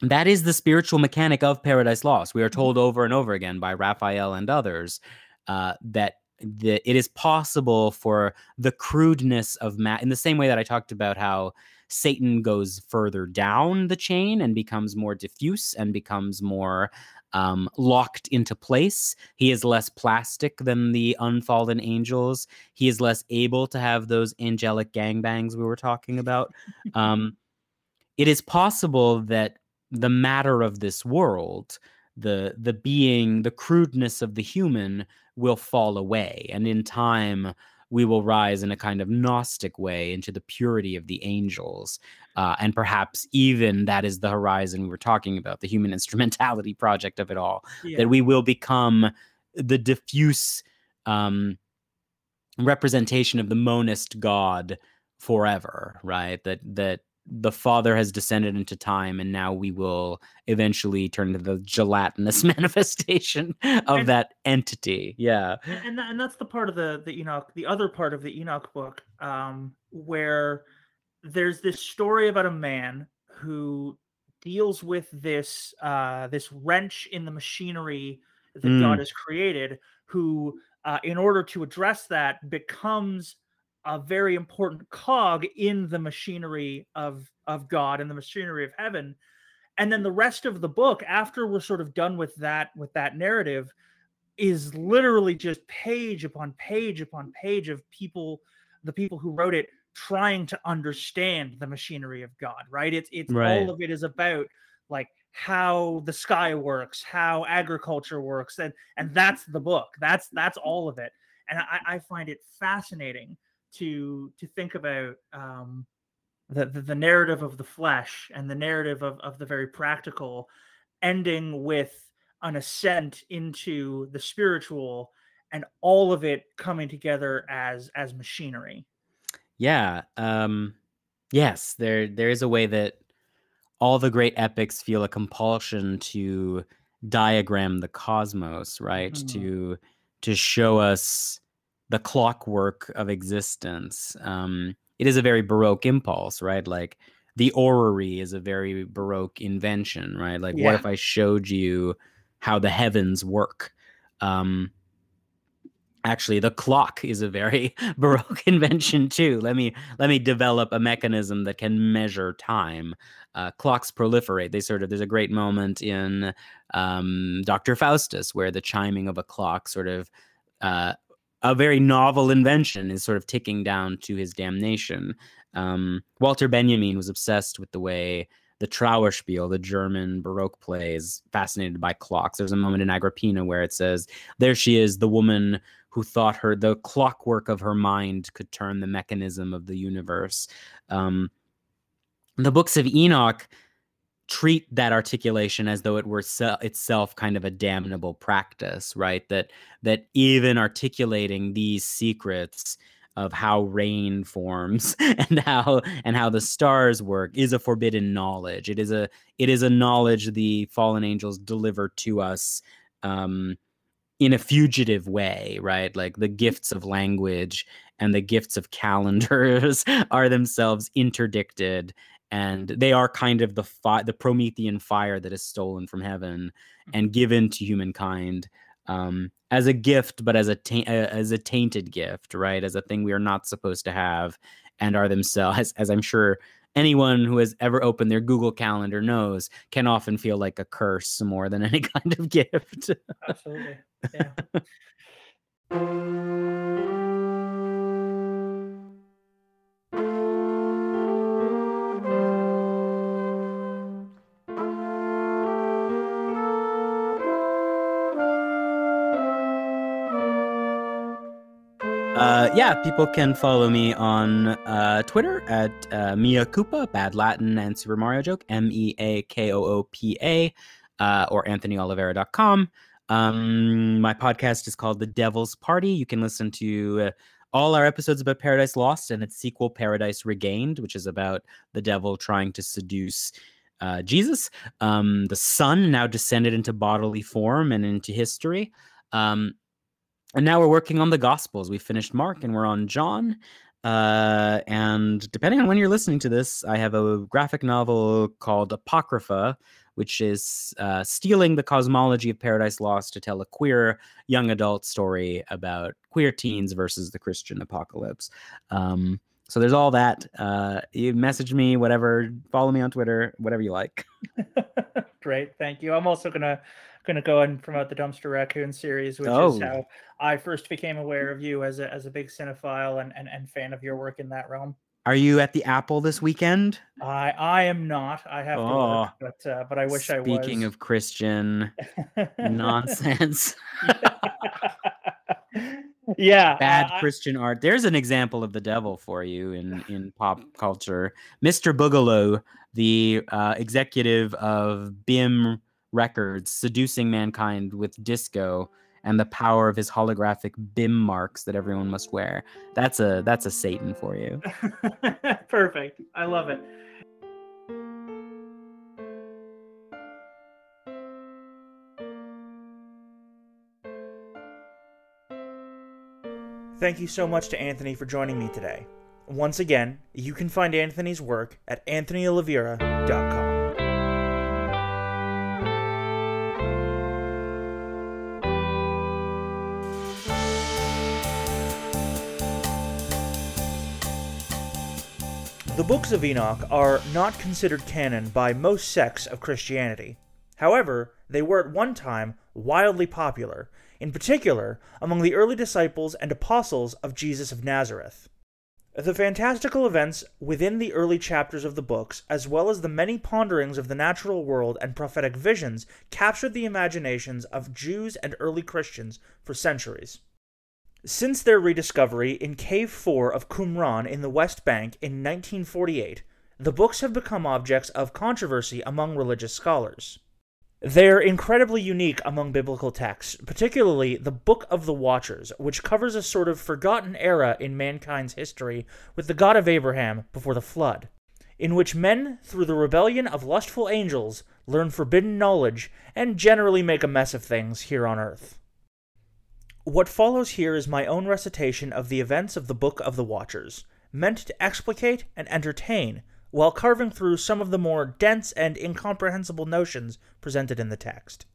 that is the spiritual mechanic of Paradise Lost. We are told mm-hmm. over and over again by Raphael and others uh, that the, it is possible for the crudeness of matter, in the same way that I talked about how Satan goes further down the chain and becomes more diffuse and becomes more um, locked into place. He is less plastic than the unfallen angels. He is less able to have those angelic gangbangs we were talking about. Um, it is possible that the matter of this world, the the being, the crudeness of the human, will fall away, and in time we will rise in a kind of Gnostic way into the purity of the angels. Uh, and perhaps even that is the horizon we were talking about, the human instrumentality project of it all, yeah. that we will become the diffuse um, representation of the monist God forever, right? That that the father has descended into time and now we will eventually turn to the gelatinous manifestation of and, that entity yeah and and that's the part of the the enoch the other part of the enoch book um where there's this story about a man who deals with this uh this wrench in the machinery that mm. god has created who uh, in order to address that becomes a very important cog in the machinery of of God and the machinery of heaven. And then the rest of the book, after we're sort of done with that with that narrative, is literally just page upon page upon page of people, the people who wrote it, trying to understand the machinery of God. Right? It's it's right. all of it is about like how the sky works, how agriculture works, and and that's the book. That's that's all of it. And I, I find it fascinating to to think about um, the, the, the narrative of the flesh and the narrative of of the very practical, ending with an ascent into the spiritual, and all of it coming together as as machinery. Yeah. Um, yes, there there is a way that all the great epics feel a compulsion to diagram the cosmos, right? Mhm. To to show us the clockwork of existence. Um, it is a very baroque impulse, right? Like the orrery is a very baroque invention, right? Like, what if I showed you how the heavens work? Um, actually, the clock is a very baroque invention too. Let me let me develop a mechanism that can measure time. Uh, clocks proliferate. They sort of there's a great moment in um, Doctor Faustus where the chiming of a clock sort of uh, a very novel invention is sort of ticking down to his damnation. Um, Walter Benjamin was obsessed with the way the Trauerspiel, the German Baroque play, is fascinated by clocks. There's a moment in Agrippina where it says, There she is, the woman who thought her, the clockwork of her mind could turn the mechanism of the universe. Um, the books of Enoch treat that articulation as though it were se- itself kind of a damnable practice right? That that even articulating these secrets of how rain forms and how and how the stars work is a forbidden knowledge. It is a it is a knowledge the fallen angels deliver to us um in a fugitive way right? Like the gifts of language and the gifts of calendars are themselves interdicted and they are kind of the fi- the Promethean fire that is stolen from heaven and given to humankind um, as a gift, but as a ta- as a tainted gift, right? As a thing we are not supposed to have, and are themselves, as, as I'm sure anyone who has ever opened their Google Calendar knows, can often feel like a curse more than any kind of gift. Absolutely. Yeah. yeah, people can follow me on uh, Twitter at uh, Mea Koopa, bad Latin and Super Mario joke, M E A K O O P A, uh, or AnthonyOliveira.com. Um, my podcast is called The Devil's Party. You can listen to uh, all our episodes about Paradise Lost and its sequel, Paradise Regained, which is about the devil trying to seduce uh, Jesus. Um, the Son now descended into bodily form and into history. Um, and now we're working on the gospels. We finished mark and we're on john uh, and depending on when you're listening to this i have a graphic novel called apocrypha which is uh, stealing the cosmology of paradise lost to tell a queer young adult story about queer teens versus the christian apocalypse. Um, so there's all that. Uh, you message me whatever follow me on twitter whatever you like. Great, thank you. I'm also gonna gonna go and promote the Dumpster Raccoon series, which Oh. is how I first became aware of you as a as a big cinephile and, and, and fan of your work in that realm. are you at the apple this weekend I I am not. I have to Oh. work, but uh, but I wish I was. speaking of christian nonsense yeah, bad uh, I- Christian art. There's an example of the devil for you in in pop culture. Mr. Boogalow, the uh, executive of BIM Records, seducing mankind with disco and the power of his holographic BIM marks that everyone must wear. That's a that's a Satan for you. Perfect. I love it. Thank you so much to Anthony for joining me today. Once again, you can find Anthony's work at anthonyoliveira.com. books of Enoch are not considered canon by most sects of Christianity. However, they were at one time wildly popular, in particular among the early disciples and apostles of Jesus of Nazareth. The fantastical events within the early chapters of the books, as well as the many ponderings of the natural world and prophetic visions, captured the imaginations of Jews and early Christians for centuries. Since their rediscovery in Cave 4 of Qumran in the West Bank in 1948, the books have become objects of controversy among religious scholars. They're incredibly unique among biblical texts, particularly the Book of the Watchers, which covers a sort of forgotten era in mankind's history with the God of Abraham before the flood, in which men, through the rebellion of lustful angels, learn forbidden knowledge and generally make a mess of things here on earth. What follows here is my own recitation of the events of the Book of the Watchers, meant to explicate and entertain while carving through some of the more dense and incomprehensible notions presented in the text.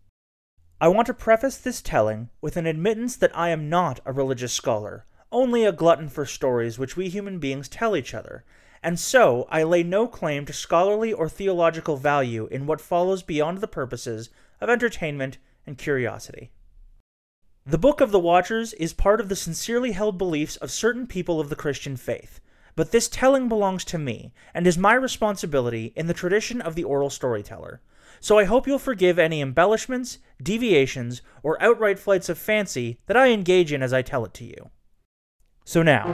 I want to preface this telling with an admittance that I am not a religious scholar, only a glutton for stories which we human beings tell each other, and so I lay no claim to scholarly or theological value in what follows beyond the purposes of entertainment and curiosity. The Book of the Watchers is part of the sincerely held beliefs of certain people of the Christian faith, but this telling belongs to me and is my responsibility in the tradition of the oral storyteller. So I hope you'll forgive any embellishments, deviations, or outright flights of fancy that I engage in as I tell it to you. So now,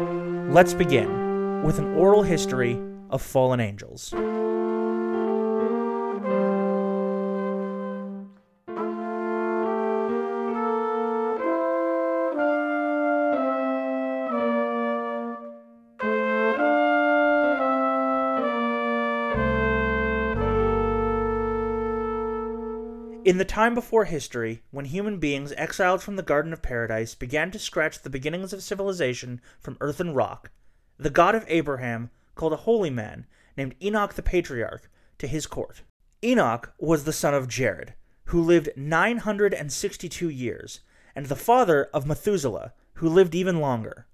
let's begin with an oral history of fallen angels. In the time before history, when human beings exiled from the Garden of Paradise began to scratch the beginnings of civilization from earth and rock, the God of Abraham called a holy man named Enoch the Patriarch to his court. Enoch was the son of Jared, who lived 962 years, and the father of Methuselah, who lived even longer,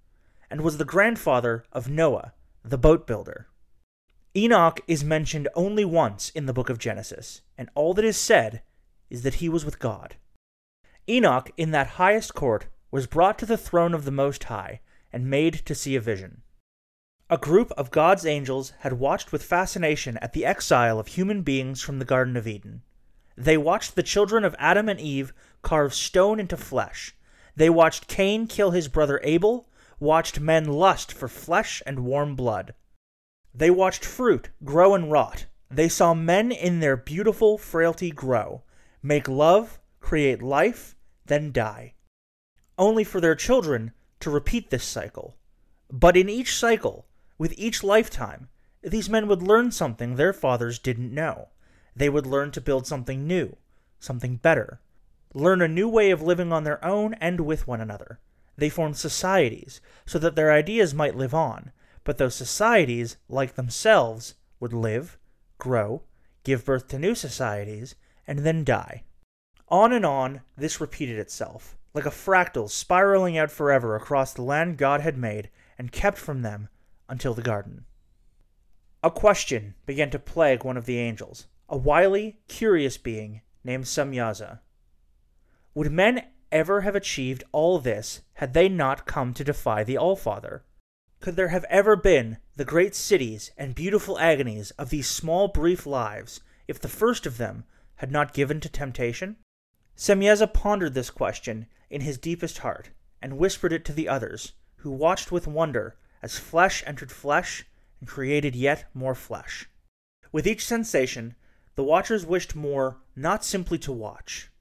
and was the grandfather of Noah, the boat builder. Enoch is mentioned only once in the book of Genesis, and all that is said is that he was with God. Enoch, in that highest court, was brought to the throne of the Most High and made to see a vision. A group of God's angels had watched with fascination at the exile of human beings from the Garden of Eden. They watched the children of Adam and Eve carve stone into flesh. They watched Cain kill his brother Abel, watched men lust for flesh and warm blood. They watched fruit grow and rot. They saw men in their beautiful frailty grow make love, create life, then die. Only for their children to repeat this cycle. But in each cycle, with each lifetime, these men would learn something their fathers didn't know. They would learn to build something new, something better, learn a new way of living on their own and with one another. They formed societies so that their ideas might live on, but those societies, like themselves, would live, grow, give birth to new societies, and then die. On and on, this repeated itself, like a fractal spiraling out forever across the land God had made and kept from them until the garden. A question began to plague one of the angels, a wily, curious being named Semyaza. Would men ever have achieved all this had they not come to defy the Allfather? Could there have ever been the great cities and beautiful agonies of these small, brief lives if the first of them had not given to temptation? Semyaza pondered this question in his deepest heart, and whispered it to the others, who watched with wonder as flesh entered flesh and created yet more flesh. With each sensation, the watchers wished more not simply to watch.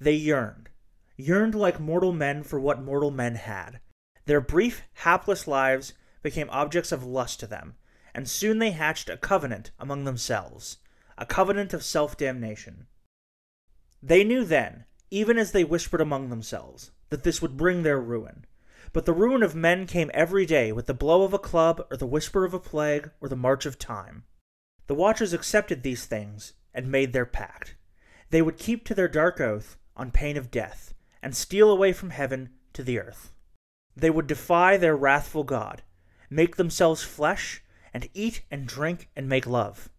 They yearned, yearned like mortal men for what mortal men had. Their brief, hapless lives became objects of lust to them, and soon they hatched a covenant among themselves a covenant of self damnation. They knew then, even as they whispered among themselves, that this would bring their ruin. But the ruin of men came every day with the blow of a club, or the whisper of a plague, or the march of time. The Watchers accepted these things and made their pact. They would keep to their dark oath on pain of death, and steal away from heaven to the earth. They would defy their wrathful God, make themselves flesh, and eat and drink and make love.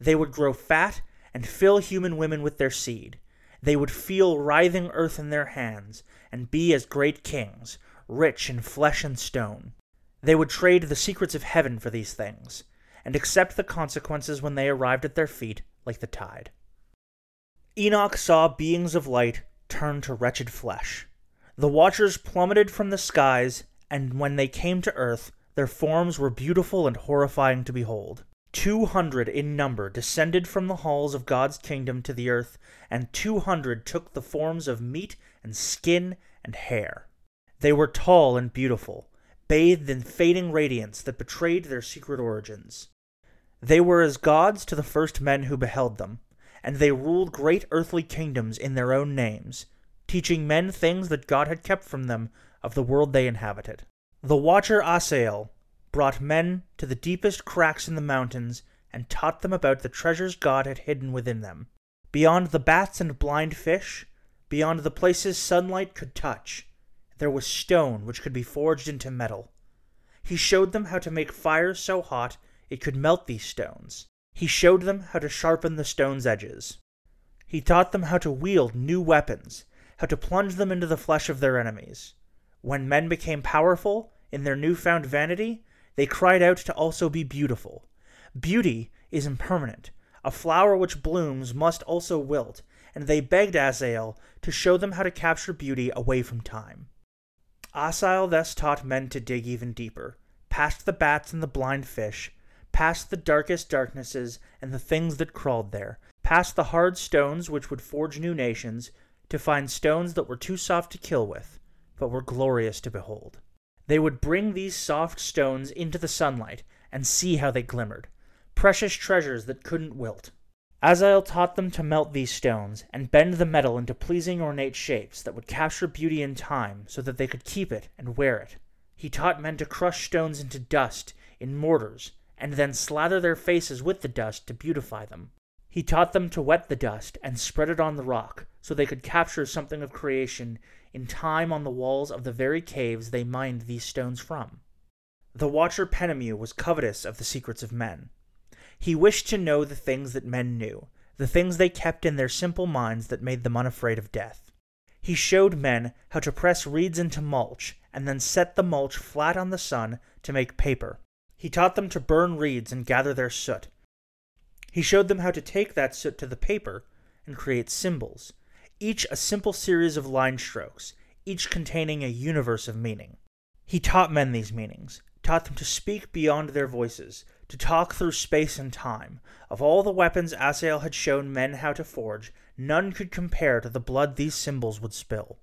They would grow fat and fill human women with their seed. They would feel writhing earth in their hands and be as great kings, rich in flesh and stone. They would trade the secrets of heaven for these things, and accept the consequences when they arrived at their feet like the tide. Enoch saw beings of light turn to wretched flesh. The watchers plummeted from the skies, and when they came to earth, their forms were beautiful and horrifying to behold. Two hundred in number descended from the halls of God's kingdom to the earth, and two hundred took the forms of meat and skin and hair. They were tall and beautiful, bathed in fading radiance that betrayed their secret origins. They were as gods to the first men who beheld them, and they ruled great earthly kingdoms in their own names, teaching men things that God had kept from them of the world they inhabited. The watcher Asael brought men to the deepest cracks in the mountains and taught them about the treasures God had hidden within them. Beyond the bats and blind fish, beyond the places sunlight could touch, there was stone which could be forged into metal. He showed them how to make fire so hot it could melt these stones. He showed them how to sharpen the stone's edges. He taught them how to wield new weapons, how to plunge them into the flesh of their enemies. When men became powerful in their newfound vanity, they cried out to also be beautiful. Beauty is impermanent. A flower which blooms must also wilt, and they begged Azael to show them how to capture beauty away from time. Asael thus taught men to dig even deeper, past the bats and the blind fish, past the darkest darknesses and the things that crawled there, past the hard stones which would forge new nations, to find stones that were too soft to kill with, but were glorious to behold. They would bring these soft stones into the sunlight and see how they glimmered, precious treasures that couldn't wilt. Azael taught them to melt these stones and bend the metal into pleasing ornate shapes that would capture beauty in time so that they could keep it and wear it. He taught men to crush stones into dust in mortars and then slather their faces with the dust to beautify them. He taught them to wet the dust and spread it on the rock so they could capture something of creation in time on the walls of the very caves they mined these stones from. The watcher Penemu was covetous of the secrets of men. He wished to know the things that men knew, the things they kept in their simple minds that made them unafraid of death. He showed men how to press reeds into mulch and then set the mulch flat on the sun to make paper. He taught them to burn reeds and gather their soot. He showed them how to take that soot to the paper and create symbols, each a simple series of line strokes, each containing a universe of meaning. He taught men these meanings, taught them to speak beyond their voices, to talk through space and time. Of all the weapons Asael had shown men how to forge, none could compare to the blood these symbols would spill.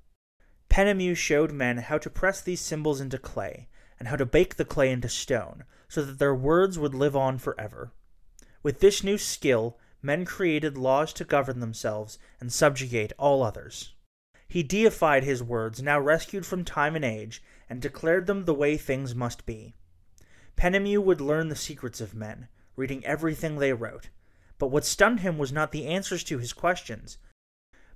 Penemu showed men how to press these symbols into clay, and how to bake the clay into stone, so that their words would live on forever. With this new skill, men created laws to govern themselves and subjugate all others. He deified his words, now rescued from time and age, and declared them the way things must be. Penemu would learn the secrets of men, reading everything they wrote. But what stunned him was not the answers to his questions,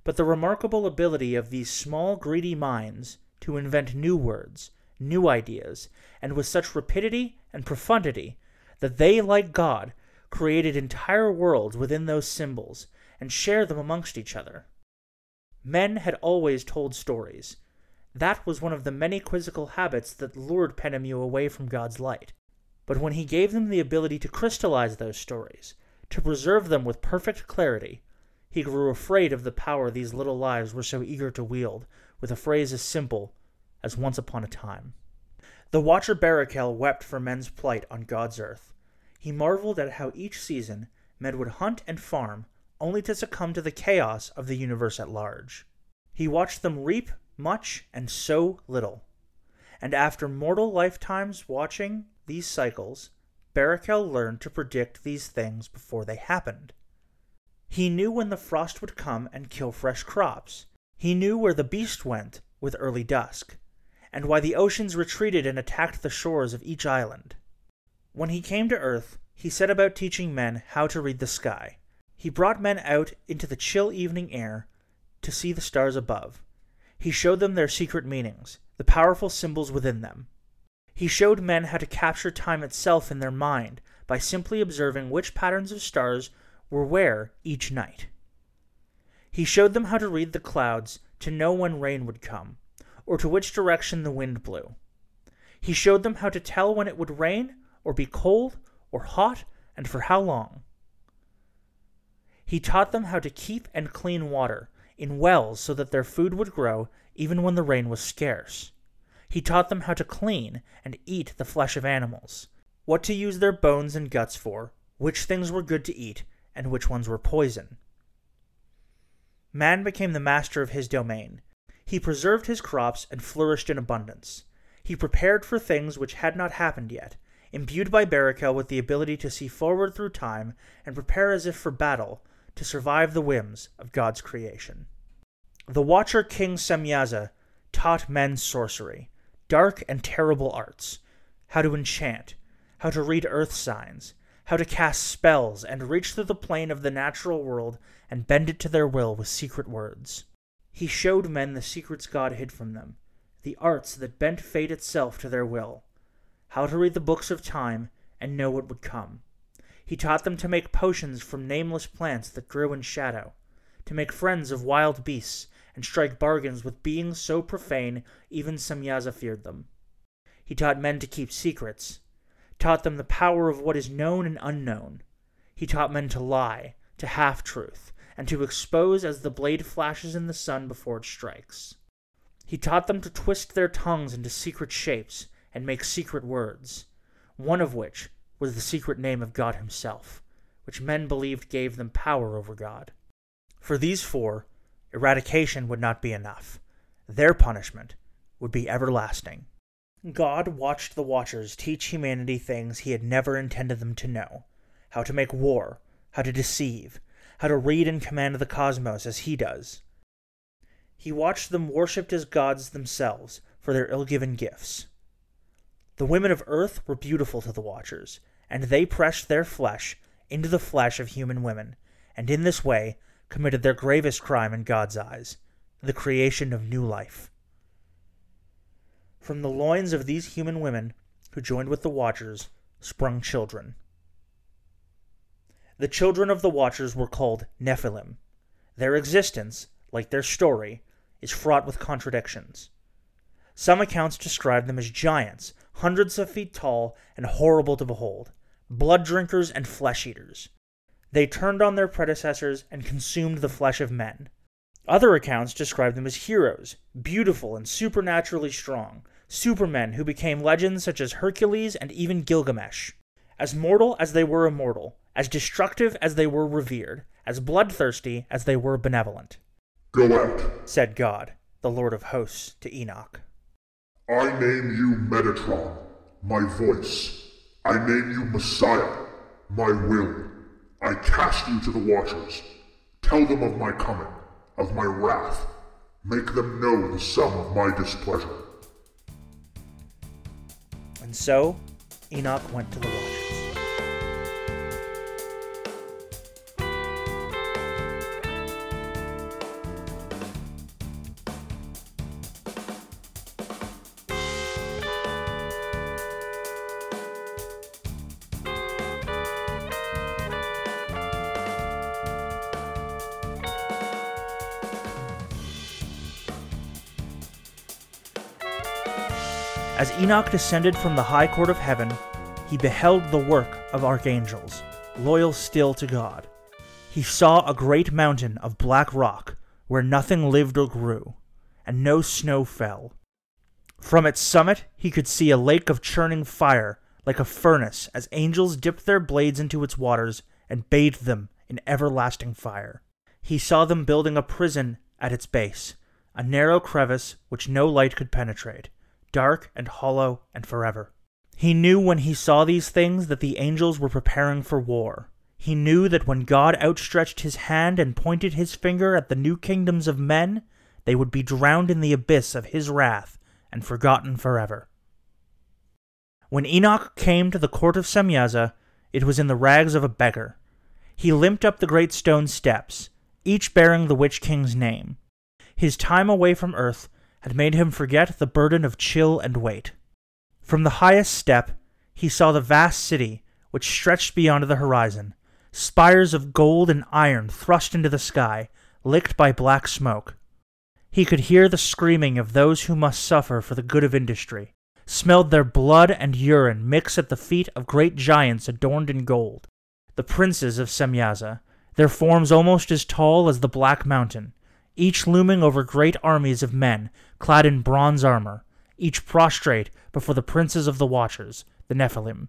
but the remarkable ability of these small, greedy minds to invent new words, new ideas, and with such rapidity and profundity that they, like God, created entire worlds within those symbols and share them amongst each other. Men had always told stories. That was one of the many quizzical habits that lured Penemu away from God's light. But when he gave them the ability to crystallize those stories, to preserve them with perfect clarity, he grew afraid of the power these little lives were so eager to wield, with a phrase as simple as once upon a time. The watcher Barakel wept for men's plight on God's earth. He marveled at how each season men would hunt and farm only to succumb to the chaos of the universe at large. He watched them reap much and sow little. And after mortal lifetimes watching these cycles, Barakel learned to predict these things before they happened. He knew when the frost would come and kill fresh crops. He knew where the beast went with early dusk, and why the oceans retreated and attacked the shores of each island. When he came to Earth, he set about teaching men how to read the sky. He brought men out into the chill evening air to see the stars above. He showed them their secret meanings, the powerful symbols within them. He showed men how to capture time itself in their mind by simply observing which patterns of stars were where each night. He showed them how to read the clouds to know when rain would come, or to which direction the wind blew. He showed them how to tell when it would rain, or be cold, or hot, and for how long. He taught them how to keep and clean water in wells so that their food would grow even when the rain was scarce. He taught them how to clean and eat the flesh of animals, what to use their bones and guts for, which things were good to eat and which ones were poison. Man became the master of his domain. He preserved his crops and flourished in abundance. He prepared for things which had not happened yet, imbued by Barakel with the ability to see forward through time and prepare as if for battle, to survive the whims of God's creation. The Watcher King Semyaza taught men sorcery, dark and terrible arts, how to enchant, how to read earth signs, how to cast spells and reach through the plane of the natural world and bend it to their will with secret words. He showed men the secrets God hid from them, the arts that bent fate itself to their will, how to read the books of time and know what would come. He taught them to make potions from nameless plants that grew in shadow, to make friends of wild beasts, and strike bargains with beings so profane even Semyaza feared them. He taught men to keep secrets, taught them the power of what is known and unknown. He taught men to lie, to half truth, and to expose as the blade flashes in the sun before it strikes. He taught them to twist their tongues into secret shapes and make secret words, one of which was the secret name of God Himself, which men believed gave them power over God. For these four, eradication would not be enough. Their punishment would be everlasting. God watched the Watchers teach humanity things He had never intended them to know how to make war, how to deceive, how to read and command the cosmos as he does. He watched them worshipped as gods themselves for their ill given gifts. The women of earth were beautiful to the Watchers, and they pressed their flesh into the flesh of human women, and in this way committed their gravest crime in God's eyes the creation of new life. From the loins of these human women, who joined with the Watchers, sprung children. The children of the Watchers were called Nephilim. Their existence, like their story, is fraught with contradictions. Some accounts describe them as giants, hundreds of feet tall and horrible to behold, blood drinkers and flesh eaters. They turned on their predecessors and consumed the flesh of men. Other accounts describe them as heroes, beautiful and supernaturally strong, supermen who became legends such as Hercules and even Gilgamesh. As mortal as they were immortal, as destructive as they were revered, as bloodthirsty as they were benevolent. Go out, said God, the Lord of hosts, to Enoch. I name you Metatron, my voice. I name you Messiah, my will. I cast you to the Watchers. Tell them of my coming, of my wrath. Make them know the sum of my displeasure. And so Enoch went to the Watchers. Enoch descended from the high court of heaven, he beheld the work of archangels, loyal still to God. He saw a great mountain of black rock, where nothing lived or grew, and no snow fell. From its summit he could see a lake of churning fire, like a furnace, as angels dipped their blades into its waters and bathed them in everlasting fire. He saw them building a prison at its base, a narrow crevice which no light could penetrate dark and hollow and forever. He knew when he saw these things that the angels were preparing for war. He knew that when God outstretched his hand and pointed his finger at the new kingdoms of men, they would be drowned in the abyss of his wrath and forgotten forever. When Enoch came to the court of Semyaza, it was in the rags of a beggar. He limped up the great stone steps, each bearing the witch king's name. His time away from earth had made him forget the burden of chill and weight. From the highest step, he saw the vast city which stretched beyond the horizon, spires of gold and iron thrust into the sky, licked by black smoke. He could hear the screaming of those who must suffer for the good of industry, smelled their blood and urine mix at the feet of great giants adorned in gold, the princes of Semyaza, their forms almost as tall as the Black Mountain, each looming over great armies of men clad in bronze armor, each prostrate before the princes of the Watchers, the Nephilim.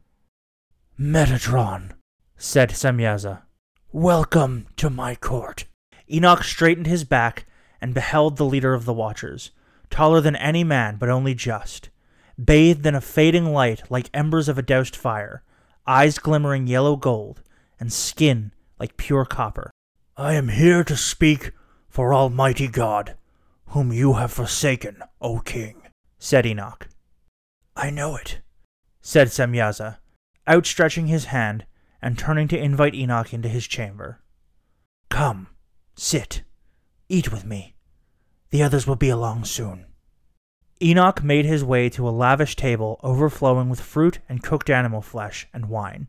Metatron, said Semyaza. Welcome to my court. Enoch straightened his back and beheld the leader of the Watchers, taller than any man, but only just, bathed in a fading light like embers of a doused fire, eyes glimmering yellow gold, and skin like pure copper. I am here to speak for Almighty God, whom you have forsaken, O king, said Enoch. I know it, said Semyaza, outstretching his hand and turning to invite Enoch into his chamber. Come, sit, eat with me. The others will be along soon. Enoch made his way to a lavish table overflowing with fruit and cooked animal flesh and wine.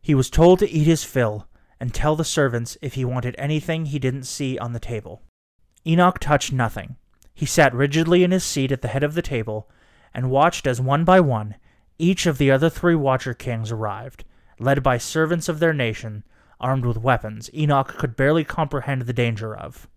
He was told to eat his fill and tell the servants if he wanted anything he didn't see on the table. Enoch touched nothing. He sat rigidly in his seat at the head of the table and watched as one by one each of the other three Watcher Kings arrived, led by servants of their nation, armed with weapons Enoch could barely comprehend the danger of.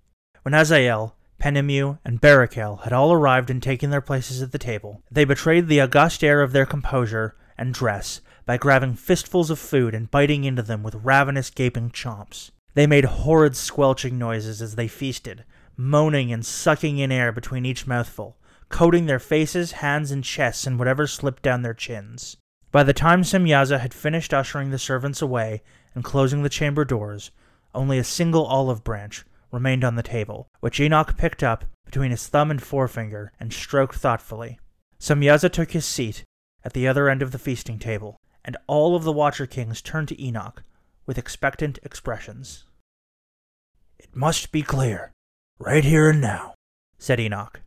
When Azael, Penemu, and Barachel had all arrived and taken their places at the table, they betrayed the august air of their composure and dress by grabbing fistfuls of food and biting into them with ravenous gaping chomps. They made horrid squelching noises as they feasted, moaning and sucking in air between each mouthful, coating their faces, hands, and chests in whatever slipped down their chins. By the time Semyaza had finished ushering the servants away and closing the chamber doors, only a single olive branch remained on the table, which Enoch picked up between his thumb and forefinger and stroked thoughtfully. Semyaza took his seat at the other end of the feasting table, and all of the Watcher Kings turned to Enoch with expectant expressions. It must be clear, right here and now, said Enoch,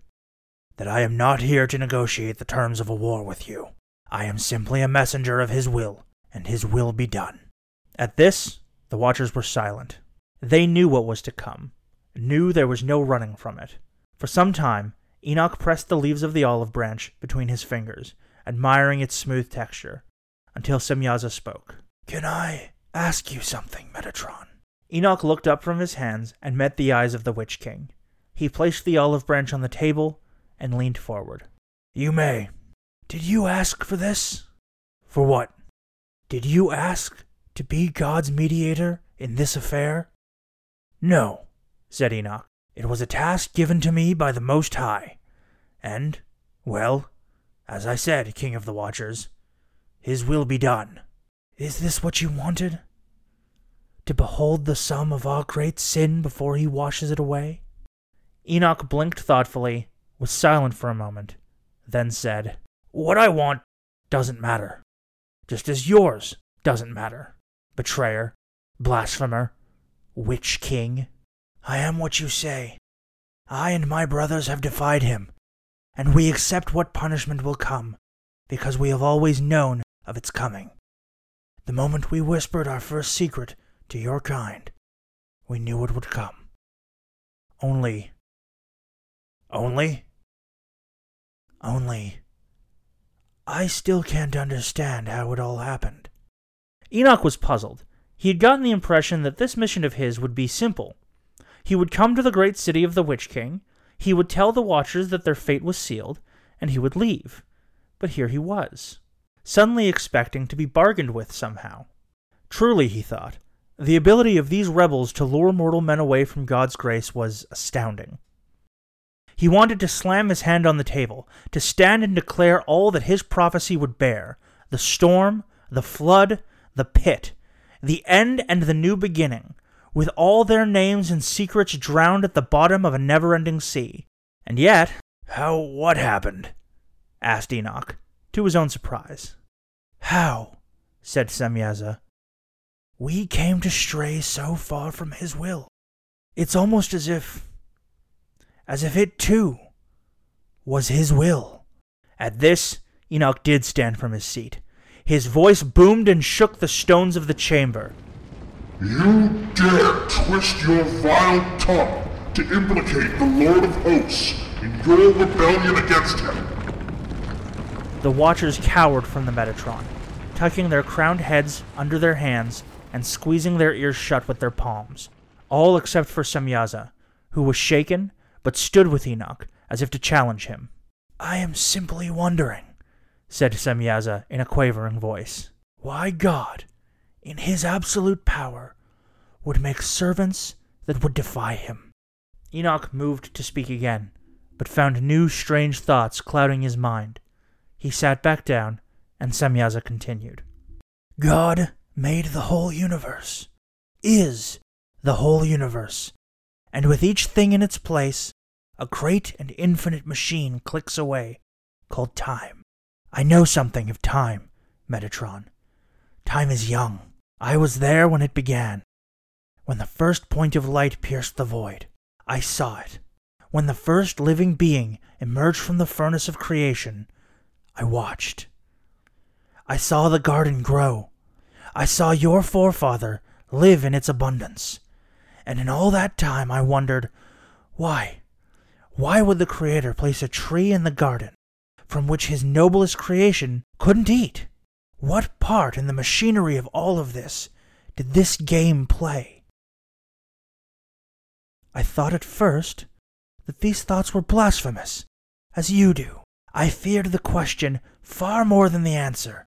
that I am not here to negotiate the terms of a war with you. I am simply a messenger of his will, and his will be done. At this, the Watchers were silent. They knew what was to come, knew there was no running from it. For some time, Enoch pressed the leaves of the olive branch between his fingers, admiring its smooth texture, until Semyaza spoke. Can I ask you something, Metatron? Enoch looked up from his hands and met the eyes of the Witch King. He placed the olive branch on the table and leaned forward. You may. Did you ask for this? For what? Did you ask to be God's mediator in this affair? No, said Enoch. It was a task given to me by the Most High. And, well, as I said, King of the Watchers, His will be done. Is this what you wanted? To behold the sum of our great sin before He washes it away? Enoch blinked thoughtfully, was silent for a moment, then said, What I want doesn't matter, just as yours doesn't matter. Betrayer, blasphemer, Witch King. I am what you say. I and my brothers have defied him, and we accept what punishment will come, because we have always known of its coming. The moment we whispered our first secret to your kind, we knew it would come. Only. Only? Only. I still can't understand how it all happened. Enoch was puzzled. He had gotten the impression that this mission of his would be simple. He would come to the great city of the Witch King, he would tell the Watchers that their fate was sealed, and he would leave. But here he was, suddenly expecting to be bargained with somehow. Truly, he thought, the ability of these rebels to lure mortal men away from God's grace was astounding. He wanted to slam his hand on the table, to stand and declare all that his prophecy would bear the storm, the flood, the pit, the end and the new beginning, with all their names and secrets drowned at the bottom of a never ending sea. And yet, how what happened? asked Enoch, to his own surprise. How? said Semyaza. We came to stray so far from his will. It's almost as if. as if it too was his will. At this, Enoch did stand from his seat. His voice boomed and shook the stones of the chamber. You dare twist your vile tongue to implicate the Lord of Hosts in your rebellion against him. The Watchers cowered from the Metatron, tucking their crowned heads under their hands and squeezing their ears shut with their palms, all except for Semyaza, who was shaken but stood with Enoch as if to challenge him. I am simply wondering, said Semyaza in a quavering voice, why God, in his absolute power, would make servants that would defy him. Enoch moved to speak again, but found new strange thoughts clouding his mind. He sat back down, and Semyaza continued. God made the whole universe, is the whole universe, and with each thing in its place, a great and infinite machine clicks away, called time. I know something of time, Metatron. Time is young. I was there when it began. When the first point of light pierced the void, I saw it. When the first living being emerged from the furnace of creation, I watched. I saw the garden grow. I saw your forefather live in its abundance. And in all that time I wondered, why? Why would the Creator place a tree in the garden from which his noblest creation couldn't eat? What part in the machinery of all of this did this game play? I thought at first that these thoughts were blasphemous, as you do. I feared the question far more than the answer,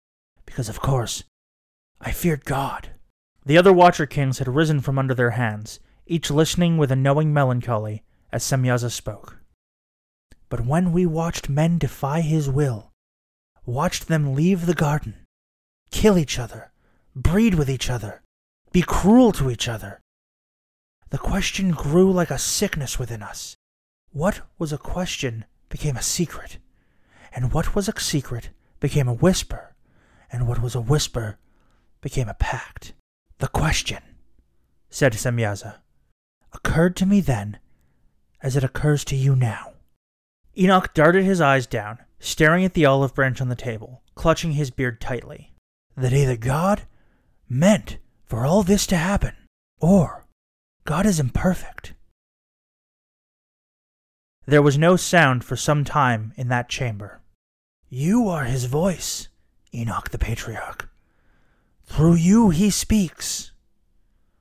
because of course, I feared God. The other Watcher Kings had risen from under their hands, each listening with a knowing melancholy as Semyaza spoke. But when we watched men defy his will, watched them leave the garden, kill each other, breed with each other, be cruel to each other, the question grew like a sickness within us. What was a question became a secret, and what was a secret became a whisper, and what was a whisper became a pact. The question, said Semyaza, occurred to me then as it occurs to you now. Enoch darted his eyes down, staring at the olive branch on the table, clutching his beard tightly. That either God meant for all this to happen, or God is imperfect. There was no sound for some time in that chamber. You are his voice, Enoch the Patriarch. Through you he speaks.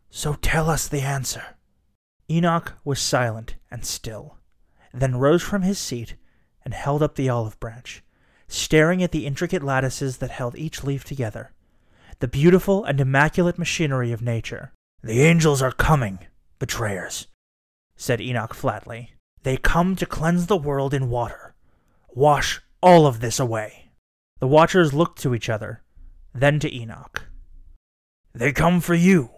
So tell us the answer. Enoch was silent and still, then rose from his seat and held up the olive branch, staring at the intricate lattices that held each leaf together, the beautiful and immaculate machinery of nature. The angels are coming, betrayers, said Enoch flatly. They come to cleanse the world in water. Wash all of this away. The watchers looked to each other, then to Enoch. They come for you,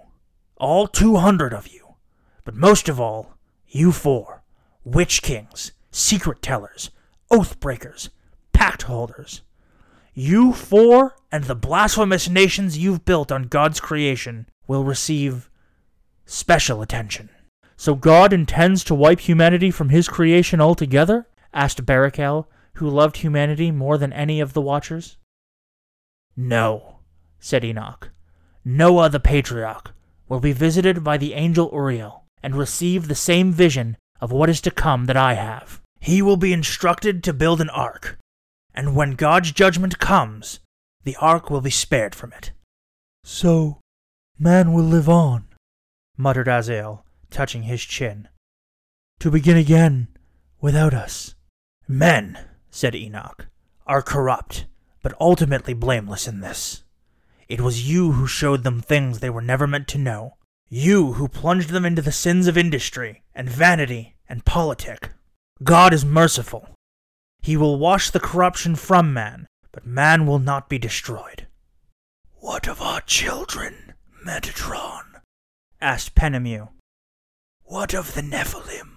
all two hundred of you, but most of all, you four witch kings, secret tellers, oath breakers, pact holders. You four and the blasphemous nations you've built on God's creation will receive special attention. So God intends to wipe humanity from his creation altogether? asked Barakel, who loved humanity more than any of the Watchers. No, said Enoch. Noah the Patriarch will be visited by the angel Uriel and receive the same vision of what is to come that I have. He will be instructed to build an ark, and when God's judgment comes, the ark will be spared from it. So, man will live on, muttered Azael, touching his chin. To begin again without us. Men, said Enoch, are corrupt, but ultimately blameless in this. It was you who showed them things they were never meant to know. You who plunged them into the sins of industry and vanity and politic. God is merciful. He will wash the corruption from man, but man will not be destroyed. What of our children, Metatron? asked Penemu. What of the Nephilim?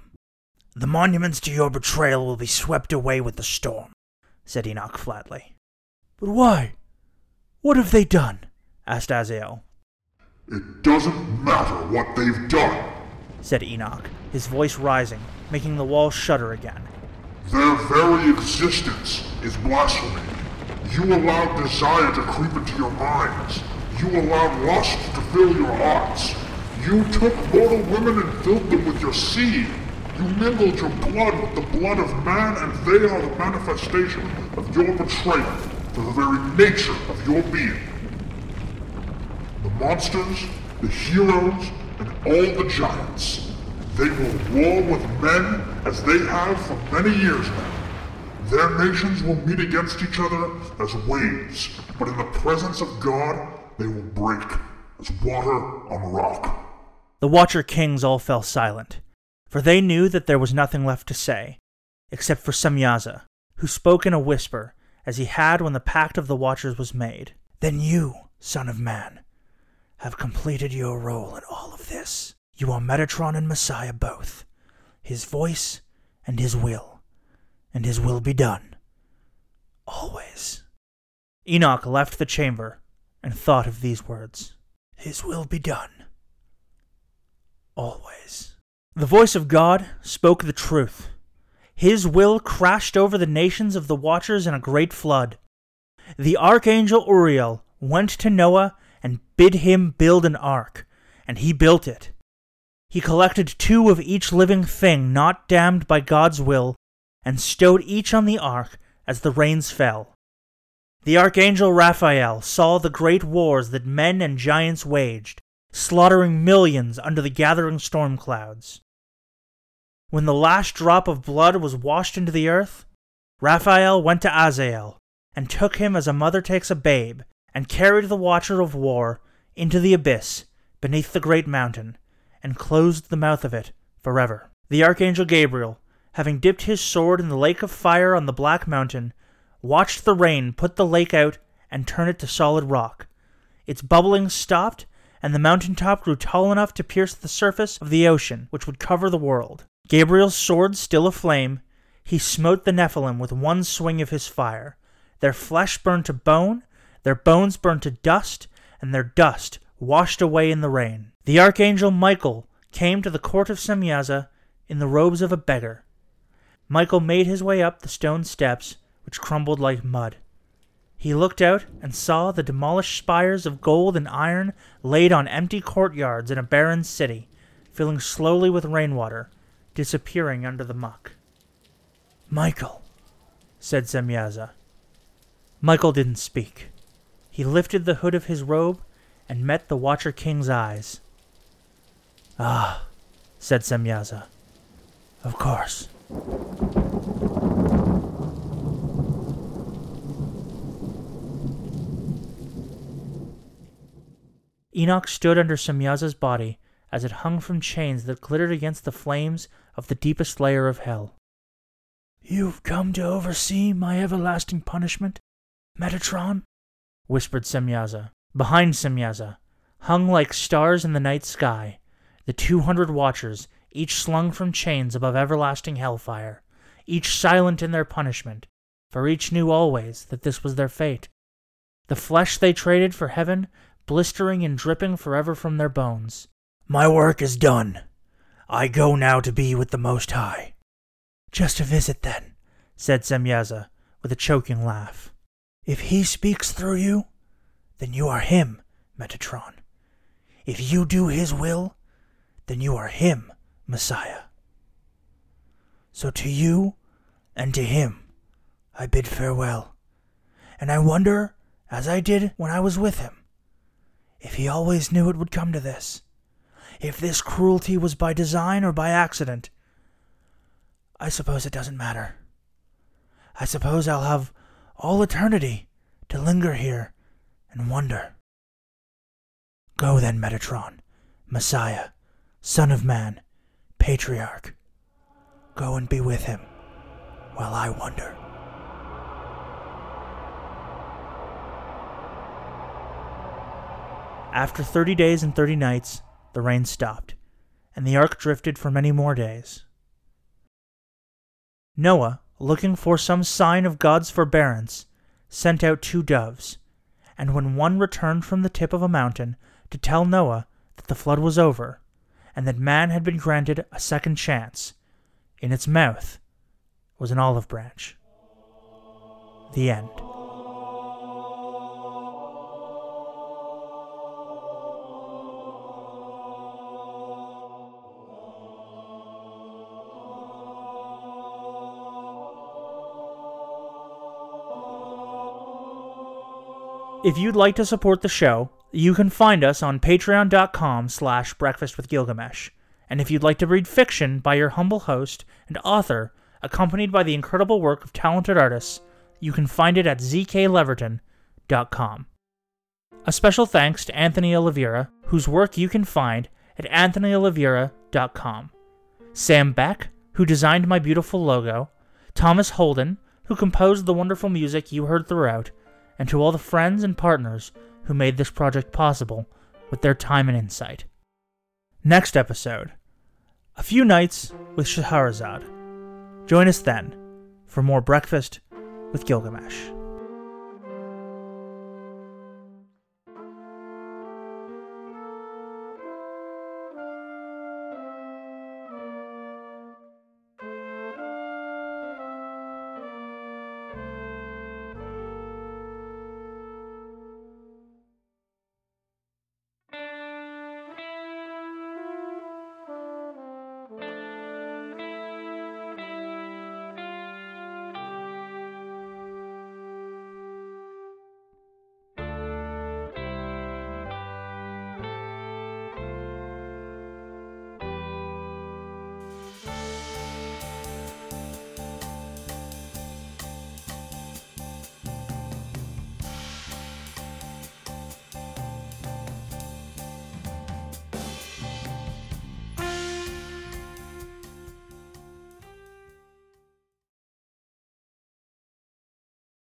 The monuments to your betrayal will be swept away with the storm, said Enoch flatly. But why? What have they done? asked Azael. It doesn't matter what they've done, said Enoch, his voice rising, making the walls shudder again. Their very existence is blasphemy. You allowed desire to creep into your minds. You allowed lust to fill your hearts. You took mortal women and filled them with your seed. You mingled your blood with the blood of man, and they are the manifestation of your betrayal for the very nature of your being. The monsters, the heroes, and all the giants. They will war with men as they have for many years now. Their nations will meet against each other as waves, but in the presence of God, they will break as water on rock. The Watcher Kings all fell silent, for they knew that there was nothing left to say, except for Semyaza, who spoke in a whisper, as he had when the Pact of the Watchers was made. Then you, son of man, have completed your role in all of this. You are Metatron and Messiah both, his voice and his will, and his will be done. Always. Enoch left the chamber and thought of these words His will be done. Always. The voice of God spoke the truth. His will crashed over the nations of the Watchers in a great flood. The archangel Uriel went to Noah and bid him build an ark, and he built it. He collected two of each living thing not damned by God's will, and stowed each on the ark as the rains fell. The archangel Raphael saw the great wars that men and giants waged, slaughtering millions under the gathering storm clouds. When the last drop of blood was washed into the earth, Raphael went to Azael and took him as a mother takes a babe, and carried the Watcher of War into the abyss beneath the great mountain, and closed the mouth of it forever. The Archangel Gabriel, having dipped his sword in the lake of fire on the Black Mountain, watched the rain put the lake out and turn it to solid rock. Its bubbling stopped, and the mountain top grew tall enough to pierce the surface of the ocean, which would cover the world. Gabriel's sword still aflame, he smote the Nephilim with one swing of his fire. Their flesh burned to bone, their bones burned to dust, and their dust washed away in the rain. The archangel Michael came to the court of Semyaza in the robes of a beggar. Michael made his way up the stone steps, which crumbled like mud. He looked out and saw the demolished spires of gold and iron laid on empty courtyards in a barren city, filling slowly with rainwater, disappearing under the muck. Michael, said Semyaza. Michael didn't speak. He lifted the hood of his robe and met the Watcher King's eyes. Ah, said Semyaza. Of course. Enoch stood under Semyaza's body as it hung from chains that glittered against the flames of the deepest layer of hell. You've come to oversee my everlasting punishment, Metatron? whispered Semyaza. Behind Semyaza, hung like stars in the night sky, the two hundred watchers, each slung from chains above everlasting hellfire, each silent in their punishment, for each knew always that this was their fate. The flesh they traded for heaven, blistering and dripping forever from their bones. My work is done. I go now to be with the Most High. Just a visit, then, said Semyaza, with a choking laugh. If he speaks through you, then you are him, Metatron. If you do his will, then you are him, Messiah. So to you and to him I bid farewell, and I wonder, as I did when I was with him, if he always knew it would come to this, if this cruelty was by design or by accident. I suppose it doesn't matter. I suppose I'll have all eternity to linger here and wonder. Go then, Metatron, Messiah, Son of Man, Patriarch. Go and be with him while I wonder. After thirty days and thirty nights, the rain stopped, and the ark drifted for many more days. Noah, looking for some sign of God's forbearance, sent out two doves, and when one returned from the tip of a mountain to tell Noah that the flood was over, and that man had been granted a second chance, in its mouth was an olive branch. The end. If you'd like to support the show, you can find us on patreon.com slash breakfast with Gilgamesh. And if you'd like to read fiction by your humble host and author, accompanied by the incredible work of talented artists, you can find it at zkleverton.com. A special thanks to Anthony Oliveira, whose work you can find at anthonyoliveira.com. Sam Beck, who designed my beautiful logo, Thomas Holden, who composed the wonderful music you heard throughout, and to all the friends and partners who made this project possible with their time and insight. Next episode A Few Nights with Shahrazad. Join us then for more Breakfast with Gilgamesh.